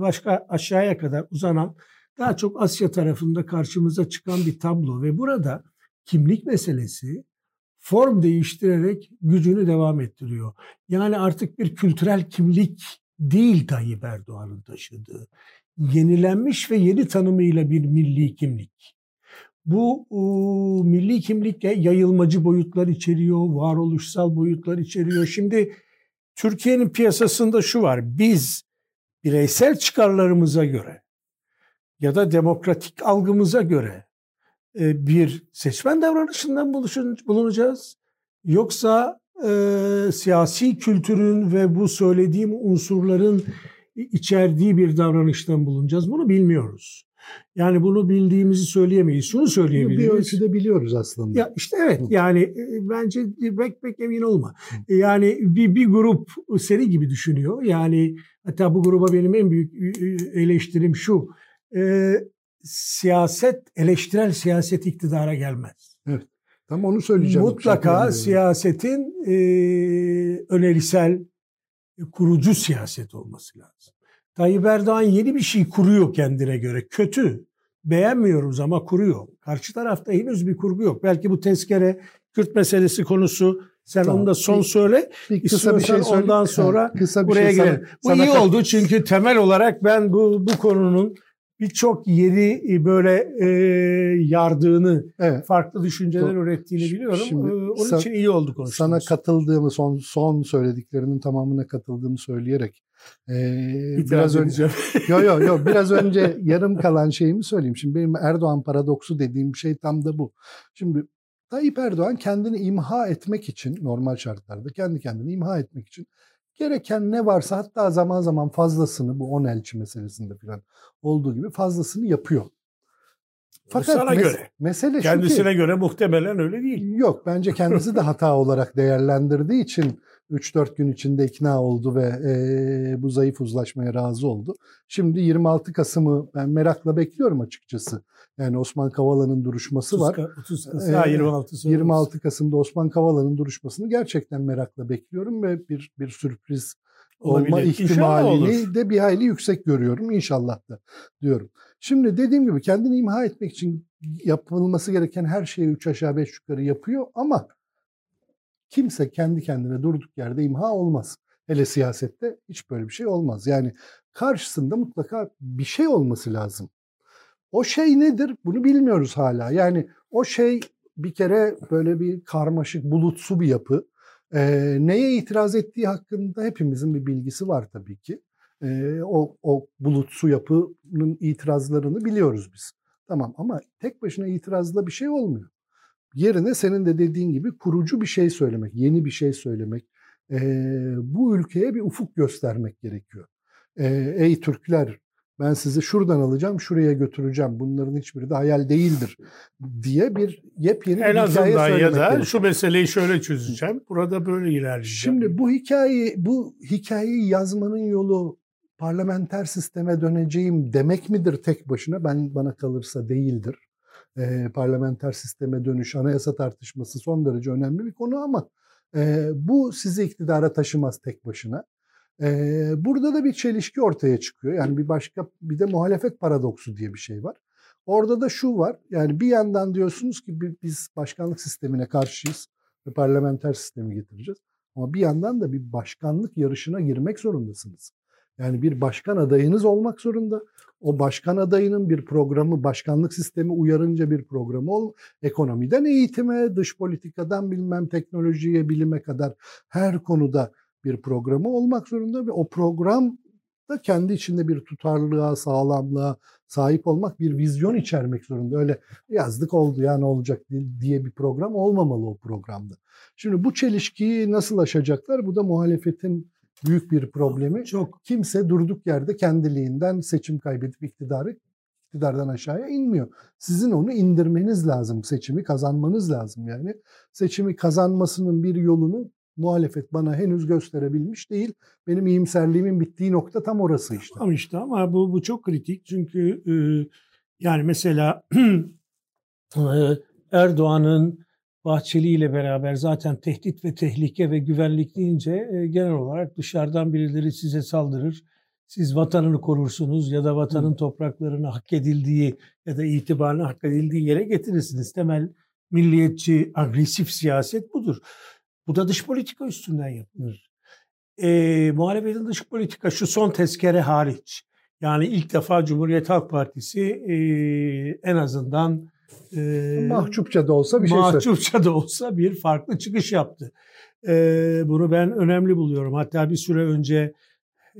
başka aşağıya kadar uzanan daha çok Asya tarafında karşımıza çıkan bir tablo ve burada kimlik meselesi form değiştirerek gücünü devam ettiriyor. Yani artık bir kültürel kimlik değil Tayyip Erdoğan'ın taşıdığı. Yenilenmiş ve yeni tanımıyla bir milli kimlik. Bu o, milli kimlik yayılmacı boyutlar içeriyor, varoluşsal boyutlar içeriyor. Şimdi Türkiye'nin piyasasında şu var. Biz bireysel çıkarlarımıza göre ya da demokratik algımıza göre e, bir seçmen davranışından bulunacağız. Yoksa e, siyasi kültürün ve bu söylediğim unsurların içerdiği bir davranıştan bulunacağız. Bunu bilmiyoruz. Yani bunu bildiğimizi söyleyemeyiz. Şunu söyleyebiliriz. Bir ölçüde biliyoruz aslında. Ya işte evet yani e, bence pek pek emin olma. Yani bir, bir grup seni gibi düşünüyor. Yani hatta bu gruba benim en büyük eleştirim şu. E, siyaset, eleştirel siyaset iktidara gelmez. Tam onu söyleyeceğim. Mutlaka siyasetin e, önerisel, kurucu siyaset olması lazım. Tayyip Erdoğan yeni bir şey kuruyor kendine göre. Kötü. Beğenmiyoruz ama kuruyor. Karşı tarafta henüz bir kurgu yok. Belki bu tezkere Kürt meselesi konusu sen tamam. onu da son söyle. Bir, bir kısa bir şey söyle. ondan sonra ha, kısa bir buraya şey gelelim. Bu sana iyi oldu çünkü temel olarak ben bu bu konunun birçok yeri e, böyle e, yardığını, evet. farklı düşünceler Doğru. ürettiğini biliyorum. Şimdi, Onun için iyi oldu konuştuğumuz. Sana katıldığımı, son son söylediklerinin tamamına katıldığımı söyleyerek e, biraz önce yo yo yo biraz önce yarım kalan şeyimi söyleyeyim. Şimdi benim Erdoğan paradoksu dediğim şey tam da bu. Şimdi Tayyip Erdoğan kendini imha etmek için normal şartlarda kendi kendini imha etmek için gereken ne varsa hatta zaman zaman fazlasını bu on elçi meselesinde falan olduğu gibi fazlasını yapıyor. Fakat Sana mes- göre. Mesele Kendisine ki, göre muhtemelen öyle değil. Yok bence kendisi de hata olarak değerlendirdiği için 3-4 gün içinde ikna oldu ve e, bu zayıf uzlaşmaya razı oldu. Şimdi 26 Kasım'ı ben merakla bekliyorum açıkçası. Yani Osman Kavala'nın duruşması 30, var. 30 Kasım, 26, 26 Kasım'da Osman Kavala'nın duruşmasını gerçekten merakla bekliyorum ve bir bir sürpriz Olabilir. olma ihtimalini de bir hayli yüksek görüyorum inşallah da diyorum. Şimdi dediğim gibi kendini imha etmek için yapılması gereken her şeyi üç aşağı beş yukarı yapıyor ama kimse kendi kendine durduk yerde imha olmaz. Hele siyasette hiç böyle bir şey olmaz. Yani karşısında mutlaka bir şey olması lazım. O şey nedir? Bunu bilmiyoruz hala. Yani o şey bir kere böyle bir karmaşık bulutsu bir yapı. Ee, neye itiraz ettiği hakkında hepimizin bir bilgisi var tabii ki. Ee, o, o bulutsu yapının itirazlarını biliyoruz biz. Tamam ama tek başına itirazla bir şey olmuyor. Yerine senin de dediğin gibi kurucu bir şey söylemek, yeni bir şey söylemek, e, bu ülkeye bir ufuk göstermek gerekiyor. E, ey Türkler ben sizi şuradan alacağım, şuraya götüreceğim. Bunların hiçbiri de hayal değildir diye bir yepyeni en bir hikaye azından ya da gerekiyor. şu meseleyi şöyle çözeceğim. Burada böyle ilerleyeceğim. Şimdi bu hikayeyi bu hikayeyi yazmanın yolu parlamenter sisteme döneceğim demek midir tek başına? Ben bana kalırsa değildir. E, parlamenter sisteme dönüş, anayasa tartışması son derece önemli bir konu ama e, bu sizi iktidara taşımaz tek başına. E, burada da bir çelişki ortaya çıkıyor. Yani bir başka bir de muhalefet paradoksu diye bir şey var. Orada da şu var. Yani bir yandan diyorsunuz ki biz başkanlık sistemine karşıyız ve parlamenter sistemi getireceğiz. Ama bir yandan da bir başkanlık yarışına girmek zorundasınız. Yani bir başkan adayınız olmak zorunda. O başkan adayının bir programı, başkanlık sistemi uyarınca bir programı ol. Ekonomiden eğitime, dış politikadan bilmem teknolojiye, bilime kadar her konuda bir programı olmak zorunda ve o program da kendi içinde bir tutarlılığa, sağlamlığa sahip olmak, bir vizyon içermek zorunda. Öyle yazdık oldu ya ne olacak diye bir program olmamalı o programda. Şimdi bu çelişkiyi nasıl aşacaklar? Bu da muhalefetin büyük bir problemi. Çok. Kimse durduk yerde kendiliğinden seçim kaybedip iktidarı iktidardan aşağıya inmiyor. Sizin onu indirmeniz lazım. Seçimi kazanmanız lazım yani. Seçimi kazanmasının bir yolunu muhalefet bana henüz gösterebilmiş değil. Benim iyimserliğimin bittiği nokta tam orası işte. Tamam işte ama bu, bu çok kritik çünkü e, yani mesela e, Erdoğan'ın Bahçeli ile beraber zaten tehdit ve tehlike ve güvenlik deyince e, genel olarak dışarıdan birileri size saldırır. Siz vatanını korursunuz ya da vatanın topraklarını hak edildiği ya da itibarını hak edildiği yere getirirsiniz. Temel milliyetçi, agresif siyaset budur. Bu da dış politika üstünden yapılır. E, muhalefetin dış politika şu son tezkere hariç. Yani ilk defa Cumhuriyet Halk Partisi e, en azından e, mahcupça da olsa bir şey mahcupça da olsa bir farklı çıkış yaptı. E, bunu ben önemli buluyorum. Hatta bir süre önce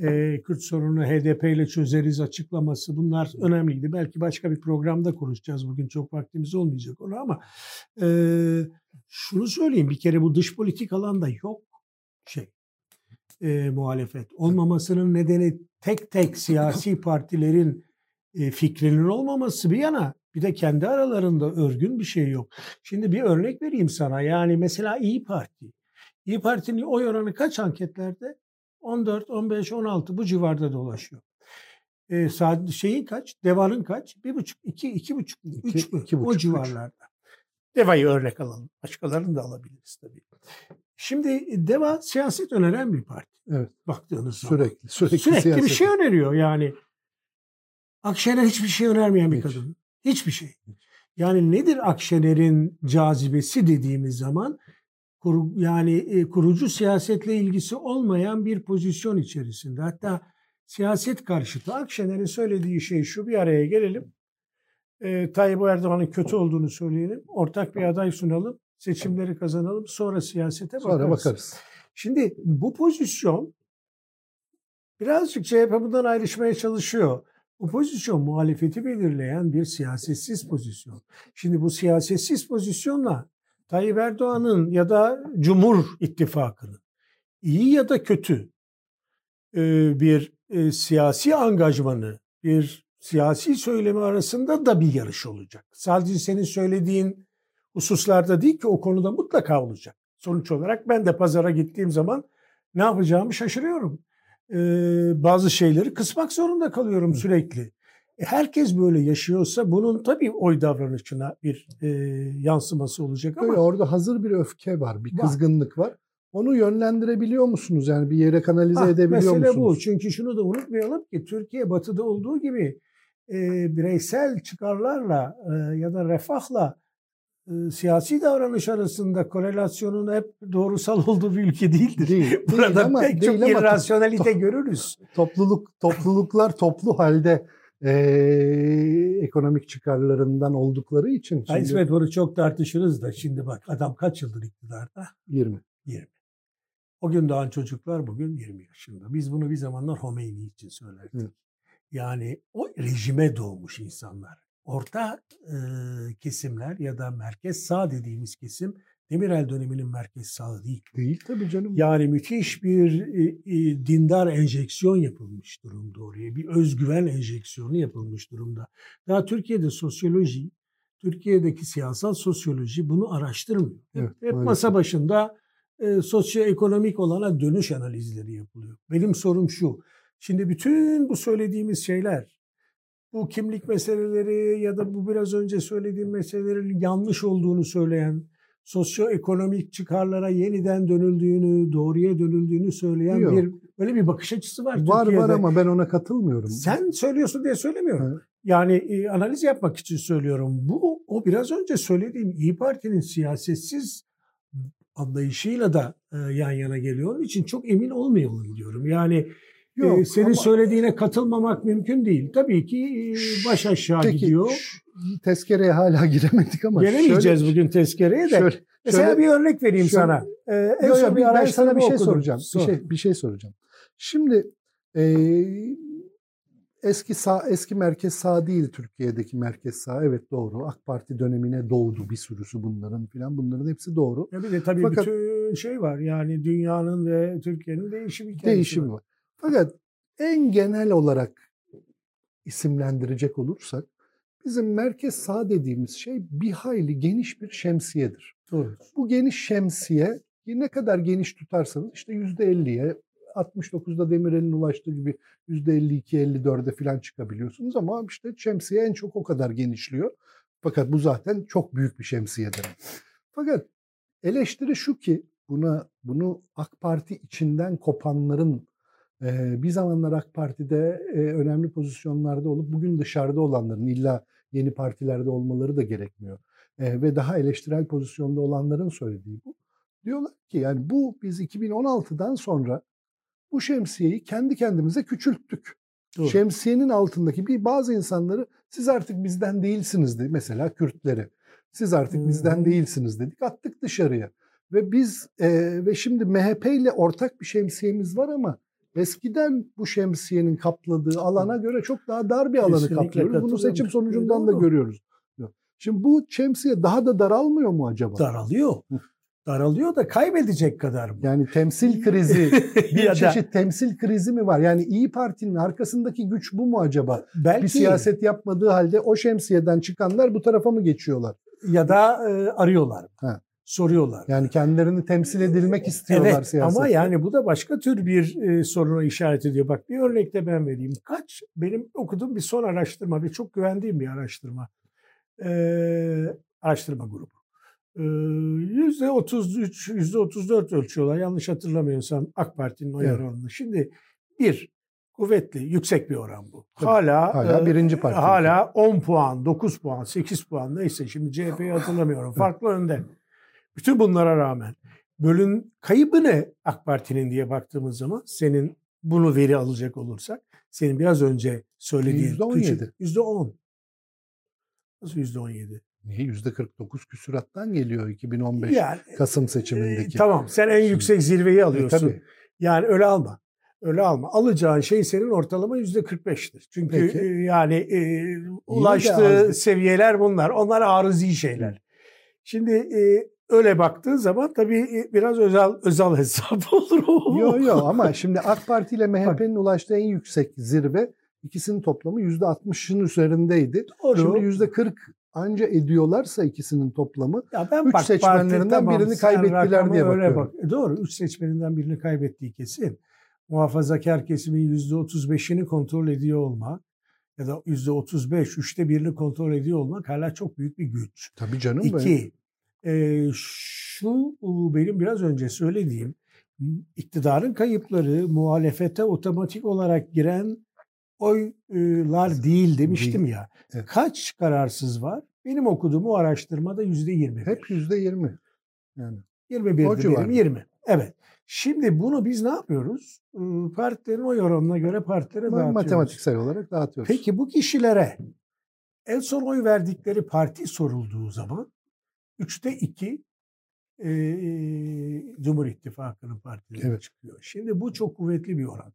e, Kürt sorunu HDP ile çözeriz açıklaması bunlar önemliydi. Belki başka bir programda konuşacağız. Bugün çok vaktimiz olmayacak ona ama e, şunu söyleyeyim bir kere bu dış politik alanda yok şey e, muhalefet. Olmamasının nedeni tek tek siyasi partilerin e, fikrinin olmaması bir yana bir de kendi aralarında örgün bir şey yok. Şimdi bir örnek vereyim sana. Yani mesela İyi Parti. İyi Parti'nin oy oranı kaç anketlerde? 14, 15, 16 bu civarda dolaşıyor. E, saat şeyin kaç? Devanın kaç? Bir buçuk, iki, iki buçuk, üç mü? Iki buçuk, o civarlarda. Üç. Deva'yı örnek alalım. Başkalarını da alabiliriz tabii. Şimdi Deva siyaset öneren bir parti. Evet. Baktığınız sürekli, zaman. Sürekli, sürekli siyaset. bir şey öneriyor yani. Akşener hiçbir şey önermeyen bir Hiç. kadın. Hiçbir şey. Yani nedir Akşener'in cazibesi dediğimiz zaman kur, yani e, kurucu siyasetle ilgisi olmayan bir pozisyon içerisinde. Hatta siyaset karşıtı Akşener'in söylediği şey şu bir araya gelelim. E, Tayyip Erdoğan'ın kötü olduğunu söyleyelim. Ortak bir aday sunalım. Seçimleri kazanalım. Sonra siyasete bakarız. Sonra bakarız. Şimdi bu pozisyon birazcık CHP bundan ayrışmaya çalışıyor. Bu pozisyon muhalefeti belirleyen bir siyasetsiz pozisyon. Şimdi bu siyasetsiz pozisyonla Tayyip Erdoğan'ın ya da Cumhur İttifakı'nın iyi ya da kötü e, bir e, siyasi angajmanı, bir siyasi söylemi arasında da bir yarış olacak. Sadece senin söylediğin hususlarda değil ki o konuda mutlaka olacak. Sonuç olarak ben de pazara gittiğim zaman ne yapacağımı şaşırıyorum. Ee, bazı şeyleri kısmak zorunda kalıyorum sürekli. E, herkes böyle yaşıyorsa bunun tabii oy davranışına bir e, yansıması olacak ama. Öyle, orada hazır bir öfke var, bir kızgınlık var. Onu yönlendirebiliyor musunuz? Yani bir yere kanalize ah, edebiliyor mesele musunuz? Mesele bu. Çünkü şunu da unutmayalım ki Türkiye batıda olduğu gibi e, bireysel çıkarlarla e, ya da refahla e, siyasi davranış arasında korelasyonun hep doğrusal olduğu bir ülke değildir. Değil, Burada değil ama, pek değil çok ama irrasyonelite to- görürüz. Topluluk topluluklar toplu halde e, ekonomik çıkarlarından oldukları için. Şimdi... İsmet bunu çok tartışırız da şimdi bak adam kaç yıldır iktidarda? 20. 20. O gün doğan çocuklar bugün 20 yaşında. Biz bunu bir zamanlar Homeyni için söylerdik. Evet. Yani o rejime doğmuş insanlar. Orta e, kesimler ya da merkez sağ dediğimiz kesim Demirel döneminin merkez sağı değil. Değil tabii canım. Yani müthiş bir e, e, dindar enjeksiyon yapılmış durumda oraya. Bir özgüven enjeksiyonu yapılmış durumda. Daha Türkiye'de sosyoloji, Türkiye'deki siyasal sosyoloji bunu araştırmıyor. Evet, Hep masa başında e, sosyoekonomik olana dönüş analizleri yapılıyor. Benim sorum şu. Şimdi bütün bu söylediğimiz şeyler bu kimlik meseleleri ya da bu biraz önce söylediğim meselelerin yanlış olduğunu söyleyen, sosyoekonomik çıkarlara yeniden dönüldüğünü, doğruya dönüldüğünü söyleyen Yok. bir böyle bir bakış açısı var. Var Türkiye'de. var ama ben ona katılmıyorum. Sen söylüyorsun diye söylemiyorum. Evet. Yani e, analiz yapmak için söylüyorum. Bu o biraz önce söylediğim İyi Parti'nin siyasetsiz anlayışıyla da e, yan yana geliyor. Onun için çok emin olmayalım diyorum. Yani Yok, ee, senin ama... söylediğine katılmamak mümkün değil. Tabii ki baş aşağı Peki, gidiyor. Tezkereye hala giremedik ama. Gelemeyeceğiz şöyle, bugün tezkereye de. Şöyle, Mesela şöyle, bir örnek vereyim şöyle, sana. Ee, en yo, bir ben sana bir şey okudum. soracağım. Sor. Bir şey bir şey soracağım. Şimdi e, eski sağ eski merkez sağ değil Türkiye'deki merkez sağ. Evet doğru. AK Parti dönemine doğdu bir sürüsü bunların filan. Bunların hepsi doğru. Ya bir de tabii Fakat, bütün şey var. Yani dünyanın ve Türkiye'nin değişim hikayesi değişim var. var. Fakat en genel olarak isimlendirecek olursak bizim merkez sağ dediğimiz şey bir hayli geniş bir şemsiyedir. Doğru. Bu geniş şemsiye ne kadar geniş tutarsanız işte %50'ye 69'da Demirel'in ulaştığı gibi %52-54'e falan çıkabiliyorsunuz ama işte şemsiye en çok o kadar genişliyor. Fakat bu zaten çok büyük bir şemsiyedir. Fakat eleştiri şu ki buna bunu AK Parti içinden kopanların bir zamanlar AK Parti'de önemli pozisyonlarda olup bugün dışarıda olanların illa yeni partilerde olmaları da gerekmiyor. Ve daha eleştirel pozisyonda olanların söylediği bu. Diyorlar ki yani bu biz 2016'dan sonra bu şemsiyeyi kendi kendimize küçülttük. Doğru. Şemsiyenin altındaki bir bazı insanları siz artık bizden değilsiniz dedi. Mesela Kürtleri. Siz artık hmm. bizden değilsiniz dedik. Attık dışarıya. Ve biz e, ve şimdi MHP ile ortak bir şemsiyemiz var ama Eskiden bu şemsiyenin kapladığı alana göre çok daha dar bir alanı Kesinlikle kaplıyoruz. Bunu seçim sonucundan da görüyoruz. Şimdi bu şemsiye daha da daralmıyor mu acaba? Daralıyor. Daralıyor da kaybedecek kadar mı? Yani temsil krizi, bir çeşit temsil krizi mi var? Yani İyi Parti'nin arkasındaki güç bu mu acaba? Belki, bir siyaset yapmadığı halde o şemsiyeden çıkanlar bu tarafa mı geçiyorlar? Ya da e, arıyorlar. Ha soruyorlar. Yani kendilerini temsil edilmek istiyorlar evet, siyasette. Ama yani bu da başka tür bir e, soruna işaret ediyor. Bak bir örnek de ben vereyim. Kaç benim okuduğum bir son araştırma ve çok güvendiğim bir araştırma. Ee, araştırma grubu. Yüzde 33, yüzde 34 ölçüyorlar. Yanlış hatırlamıyorsam AK Parti'nin oy evet. oranını. Şimdi bir, kuvvetli, yüksek bir oran bu. Hala hala birinci parti. Hala 10 puan, 9 puan, 8 puan neyse şimdi CHP'yi hatırlamıyorum. Farklı önde. Bütün bunlara rağmen bölün kaybı ne AK Parti'nin diye baktığımız zaman senin bunu veri alacak olursak senin biraz önce söylediğin yüzde on yedi. Yüzde on. Nasıl yüzde on yedi? Niye? Yüzde 49 küsurattan geliyor 2015 yani, Kasım seçimindeki. E, tamam sen en yüksek zirveyi alıyorsun. E, tabii. Yani öyle alma. Öyle alma. Alacağın şey senin ortalama yüzde 45'tir. Çünkü Peki. E, yani e, ulaştığı seviyeler bunlar. Onlar arızi şeyler. Şimdi e, öyle baktığın zaman tabii e, biraz özel özel hesap olur. Yok yok ama şimdi AK Parti ile MHP'nin ulaştığı en yüksek zirve ikisinin toplamı %60'ın üzerindeydi. Doğru. Şimdi %40 anca ediyorlarsa ikisinin toplamı. Ya ben üç bak, seçmenlerinden parti, tamam, birini kaybettiler diye bakıyorum. Bak. E, doğru. Üç seçmeninden birini kaybettiği kesin. Muhafazakar kesimin %35'ini kontrol ediyor olmak ya da yüzde 35, üçte birini kontrol ediyor olmak hala çok büyük bir güç. Tabii canım. İki, e, şu benim biraz önce söylediğim iktidarın kayıpları muhalefete otomatik olarak giren oylar değil demiştim değil. ya. Evet. Kaç kararsız var? Benim okuduğum o araştırmada yüzde yirmi. Hep yüzde yirmi. Yani. 21 benim 20. Evet. Şimdi bunu biz ne yapıyoruz? Partilerin oy oranına göre partilere dağıtıyoruz. Matematiksel olarak dağıtıyoruz. Peki bu kişilere en son oy verdikleri parti sorulduğu zaman üçte iki e, Cumhur İttifakı'nın partileri evet. çıkıyor. Şimdi bu çok kuvvetli bir oran.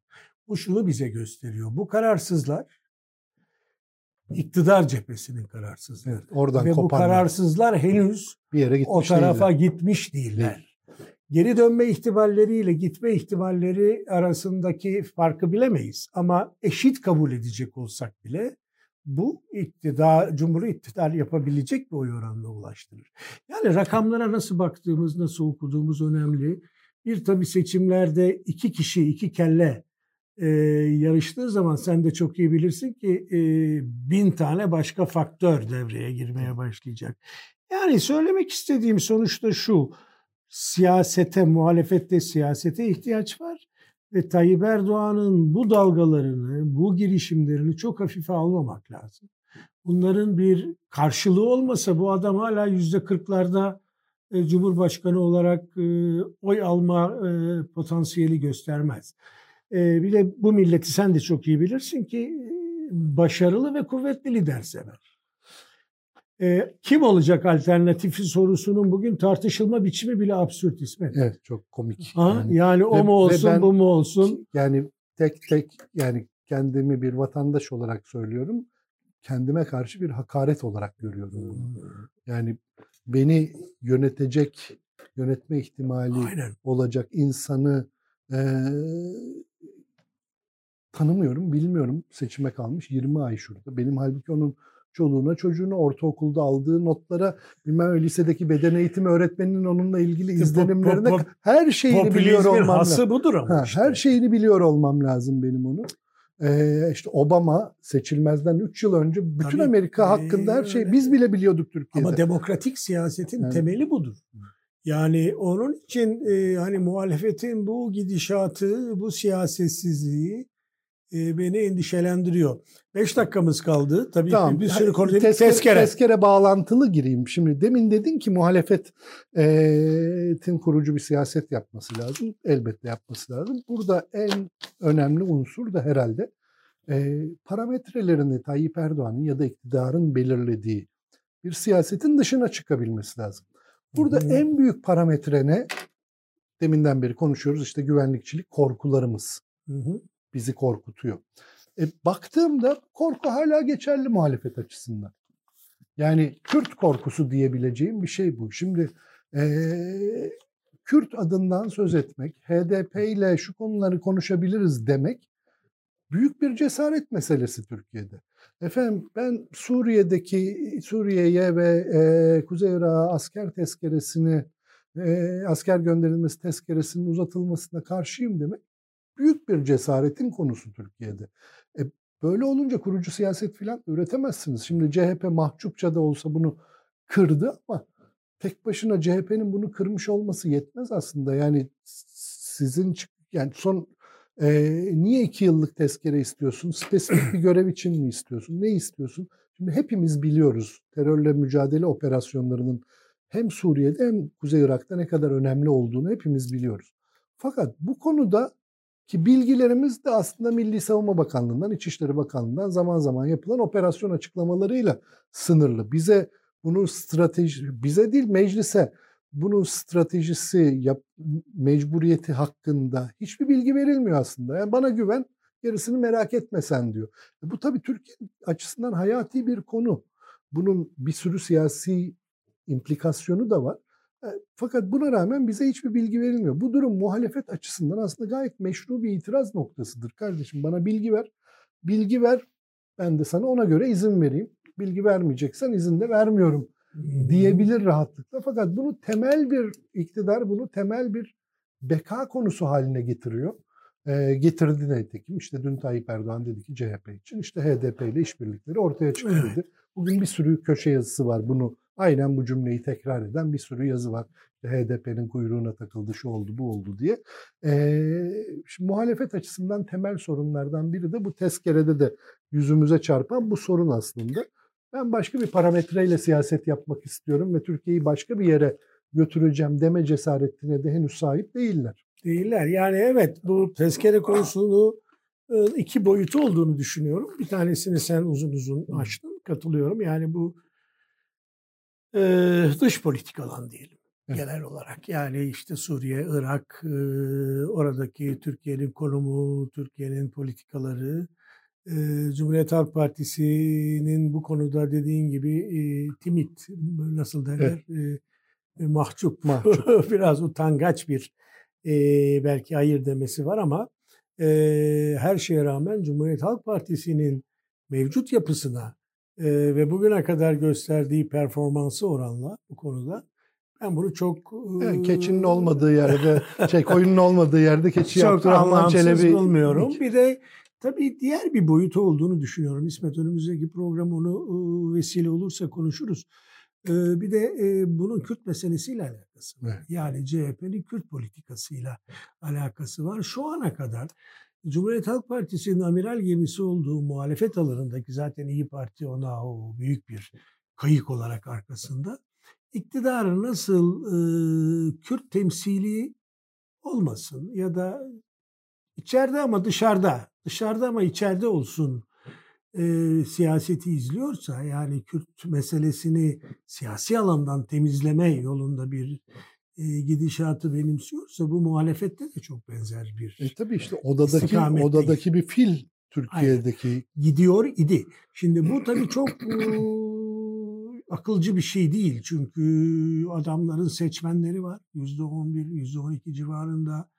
Bu şunu bize gösteriyor. Bu kararsızlar iktidar cephesinin kararsızları. Evet, oradan Ve kopanlar. bu kararsızlar henüz bir yere gitmiş o tarafa değiller. gitmiş değiller. Değil. Geri dönme ihtimalleriyle gitme ihtimalleri arasındaki farkı bilemeyiz. Ama eşit kabul edecek olsak bile bu iktidar, Cumhur iktidar yapabilecek bir oy oranına ulaştırır. Yani rakamlara nasıl baktığımız, nasıl okuduğumuz önemli. Bir tabii seçimlerde iki kişi, iki kelle e, yarıştığı zaman sen de çok iyi bilirsin ki e, bin tane başka faktör devreye girmeye başlayacak. Yani söylemek istediğim sonuçta şu, siyasete, muhalefette siyasete ihtiyaç var ve Tayyip Erdoğan'ın bu dalgalarını, bu girişimlerini çok hafife almamak lazım. Bunların bir karşılığı olmasa bu adam hala yüzde kırklarda e, Cumhurbaşkanı olarak e, oy alma e, potansiyeli göstermez. bir de bu milleti sen de çok iyi bilirsin ki başarılı ve kuvvetli lider sever e, kim olacak alternatifi sorusunun bugün tartışılma biçimi bile absürt İsmet. Evet çok komik. Ha? Yani, yani o ve, mu olsun ben, bu mu olsun? Yani tek tek yani kendimi bir vatandaş olarak söylüyorum. Kendime karşı bir hakaret olarak görüyorum bunu. Hmm. Yani beni yönetecek, yönetme ihtimali Aynen. olacak insanı e, tanımıyorum, bilmiyorum. Seçime kalmış 20 ay şurada. Benim halbuki onun çoluğuna çocuğuna ortaokulda aldığı notlara bilmem lisedeki beden eğitimi öğretmeninin onunla ilgili izlenimlerine pop, pop, her şeyini biliyor olmam lazım. budur ama ha, işte. Her şeyini biliyor olmam lazım benim onu. Ee, işte Obama seçilmezden 3 yıl önce bütün Tabii, Amerika hakkında her şeyi biz bile biliyorduk Türkiye'de. Ama demokratik siyasetin yani. temeli budur. Yani onun için e, hani muhalefetin bu gidişatı, bu siyasetsizliği e, beni endişelendiriyor. Beş dakikamız kaldı. Tabii tamam. bir sürü konu tezkere, tezkere. Tezkere bağlantılı gireyim. Şimdi demin dedin ki muhalefetin kurucu bir siyaset yapması lazım. Elbette yapması lazım. Burada en önemli unsur da herhalde e, parametrelerini Tayyip Erdoğan'ın ya da iktidarın belirlediği bir siyasetin dışına çıkabilmesi lazım. Burada hmm. en büyük parametre ne? Deminden beri konuşuyoruz işte güvenlikçilik korkularımız. Hı hı bizi korkutuyor. E, baktığımda korku hala geçerli muhalefet açısından. Yani Kürt korkusu diyebileceğim bir şey bu. Şimdi e, Kürt adından söz etmek, HDP ile şu konuları konuşabiliriz demek büyük bir cesaret meselesi Türkiye'de. Efendim ben Suriye'deki Suriye'ye ve e, Kuzey Irak'a asker tezkeresini e, asker gönderilmesi tezkeresinin uzatılmasına karşıyım demek büyük bir cesaretin konusu Türkiye'de. E, böyle olunca kurucu siyaset falan üretemezsiniz. Şimdi CHP mahcupça da olsa bunu kırdı ama tek başına CHP'nin bunu kırmış olması yetmez aslında. Yani sizin yani son e, niye iki yıllık tezkere istiyorsun? Spesifik bir görev için mi istiyorsun? Ne istiyorsun? Şimdi hepimiz biliyoruz terörle mücadele operasyonlarının hem Suriye'de hem Kuzey Irak'ta ne kadar önemli olduğunu hepimiz biliyoruz. Fakat bu konuda ki bilgilerimiz de aslında Milli Savunma Bakanlığı'ndan, İçişleri Bakanlığı'ndan zaman zaman yapılan operasyon açıklamalarıyla sınırlı. Bize bunun strateji, bize değil meclise bunun stratejisi, yap, mecburiyeti hakkında hiçbir bilgi verilmiyor aslında. Yani bana güven, gerisini merak etme sen diyor. E bu tabii Türkiye açısından hayati bir konu. Bunun bir sürü siyasi implikasyonu da var. E, fakat buna rağmen bize hiçbir bilgi verilmiyor. Bu durum muhalefet açısından aslında gayet meşru bir itiraz noktasıdır. Kardeşim bana bilgi ver, bilgi ver, ben de sana ona göre izin vereyim. Bilgi vermeyeceksen izin de vermiyorum diyebilir rahatlıkla. Fakat bunu temel bir iktidar, bunu temel bir beka konusu haline getiriyor. e, getirdi nitekim. İşte dün Tayyip Erdoğan dedi ki CHP için işte HDP ile işbirlikleri ortaya çıktı dedi. Bugün bir sürü köşe yazısı var bunu aynen bu cümleyi tekrar eden bir sürü yazı var. HDP'nin kuyruğuna takıldı şu oldu bu oldu diye. Ee, şimdi muhalefet açısından temel sorunlardan biri de bu tezkerede de yüzümüze çarpan bu sorun aslında. Ben başka bir parametreyle siyaset yapmak istiyorum ve Türkiye'yi başka bir yere götüreceğim deme cesaretine de henüz sahip değiller. Değiller. Yani evet bu tezkere konusunu iki boyutu olduğunu düşünüyorum. Bir tanesini sen uzun uzun açtın. Katılıyorum. Yani bu e, dış politik alan diyelim. Evet. Genel olarak yani işte Suriye, Irak, e, oradaki Türkiye'nin konumu, Türkiye'nin politikaları, e, Cumhuriyet Halk Partisi'nin bu konuda dediğin gibi e, timit, nasıl derler, e, mahcup, Mahcup. biraz utangaç bir e, belki hayır demesi var ama e, her şeye rağmen Cumhuriyet Halk Partisi'nin mevcut yapısına e, ve bugüne kadar gösterdiği performansı oranla bu konuda ben bunu çok e, keçinin olmadığı yerde, şey koyunun olmadığı yerde keçi Abdurrahman anlamsız Çelebi. bulmuyorum. Bir de tabii diğer bir boyutu olduğunu düşünüyorum. İsmet önümüzdeki program onu vesile olursa konuşuruz. Bir de bunun Kürt meselesiyle alakası var. Evet. Yani CHP'nin Kürt politikasıyla alakası var. Şu ana kadar Cumhuriyet Halk Partisi'nin amiral gemisi olduğu muhalefet alanındaki zaten İyi Parti ona o büyük bir kayık olarak arkasında. İktidarı nasıl e, Kürt temsili olmasın ya da içeride ama dışarıda, dışarıda ama içeride olsun e, siyaseti izliyorsa yani Kürt meselesini siyasi alandan temizleme yolunda bir gidişatı benimsiyorsa bu muhalefette de çok benzer bir E tabii işte odadaki odadaki bir fil Türkiye'deki. gidiyor idi. Şimdi bu tabii çok e, akılcı bir şey değil. Çünkü adamların seçmenleri var. Yüzde on bir, yüzde on iki civarında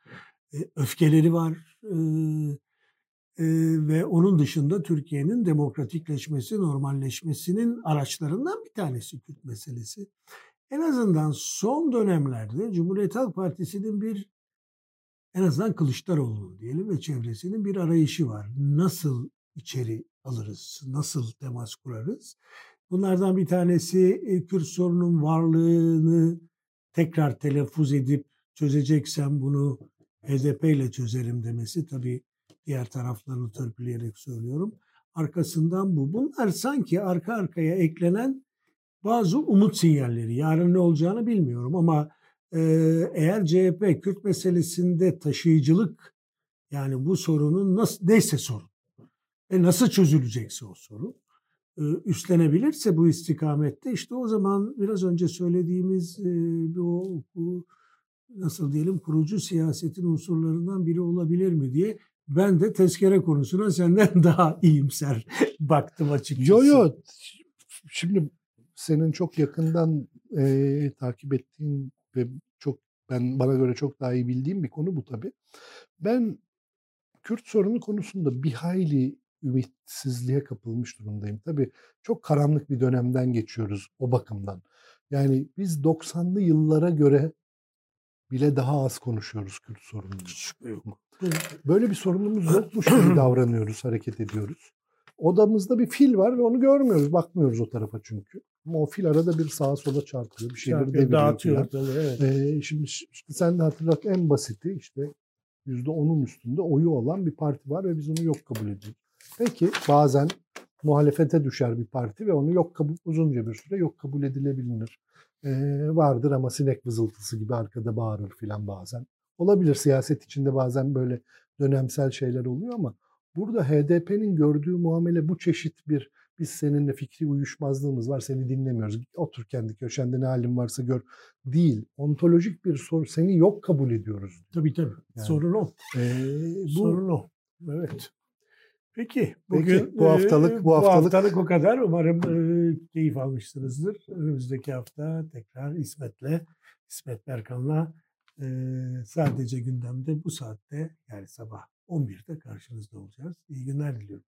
e, öfkeleri var. E, e, ve onun dışında Türkiye'nin demokratikleşmesi, normalleşmesinin araçlarından bir tanesi Kürt meselesi. En azından son dönemlerde Cumhuriyet Halk Partisi'nin bir en azından Kılıçdaroğlu diyelim ve çevresinin bir arayışı var. Nasıl içeri alırız, nasıl temas kurarız? Bunlardan bir tanesi e, Kürt sorunun varlığını tekrar telaffuz edip çözeceksem bunu HDP ile çözerim demesi tabii diğer taraflarını törpüleyerek söylüyorum. Arkasından bu. Bunlar sanki arka arkaya eklenen bazı umut sinyalleri. Yarın ne olacağını bilmiyorum ama e, eğer CHP Kürt meselesinde taşıyıcılık yani bu sorunun nasıl neyse sorun ve nasıl çözülecekse o sorun e, üstlenebilirse bu istikamette işte o zaman biraz önce söylediğimiz e, bu nasıl diyelim kurucu siyasetin unsurlarından biri olabilir mi diye ben de tezkere konusuna senden daha iyimser baktım açıkçası. Yo yo şimdi senin çok yakından e, takip ettiğin ve çok ben bana göre çok daha iyi bildiğim bir konu bu tabii. Ben Kürt sorunu konusunda bir hayli ümitsizliğe kapılmış durumdayım. Tabii çok karanlık bir dönemden geçiyoruz o bakımdan. Yani biz 90'lı yıllara göre bile daha az konuşuyoruz Kürt sorununu. Yok. Böyle bir sorunumuz yokmuş gibi davranıyoruz, hareket ediyoruz. Odamızda bir fil var ve onu görmüyoruz, bakmıyoruz o tarafa çünkü. Ama o fil arada bir sağa sola çarpıyor, bir şeyleri Çarpıyor, deviriyor. dağıtıyor ortalığı, evet. Ee, şimdi işte sen de hatırlat en basiti işte %10'un üstünde oyu olan bir parti var ve biz onu yok kabul ediyoruz. Peki bazen muhalefete düşer bir parti ve onu yok kabul uzunca bir süre yok kabul edilebilir. Ee, vardır ama sinek vızıltısı gibi arkada bağırır filan bazen. Olabilir siyaset içinde bazen böyle dönemsel şeyler oluyor ama burada HDP'nin gördüğü muamele bu çeşit bir biz seninle fikri uyuşmazlığımız var seni dinlemiyoruz. Otur kendi köşende ne halin varsa gör. Değil. Ontolojik bir soru. Seni yok kabul ediyoruz. Tabii tabii. Yani. Sorun o. Ee, bu Sorun o. Evet. Peki. Peki, Bugün bu haftalık- e, bu haftalık- o kadar. Umarım e, keyif almışsınızdır. Önümüzdeki hafta tekrar İsmet'le, İsmet Berkan'la e, sadece gündemde bu saatte yani sabah 11'de karşınızda olacağız. İyi günler diliyorum.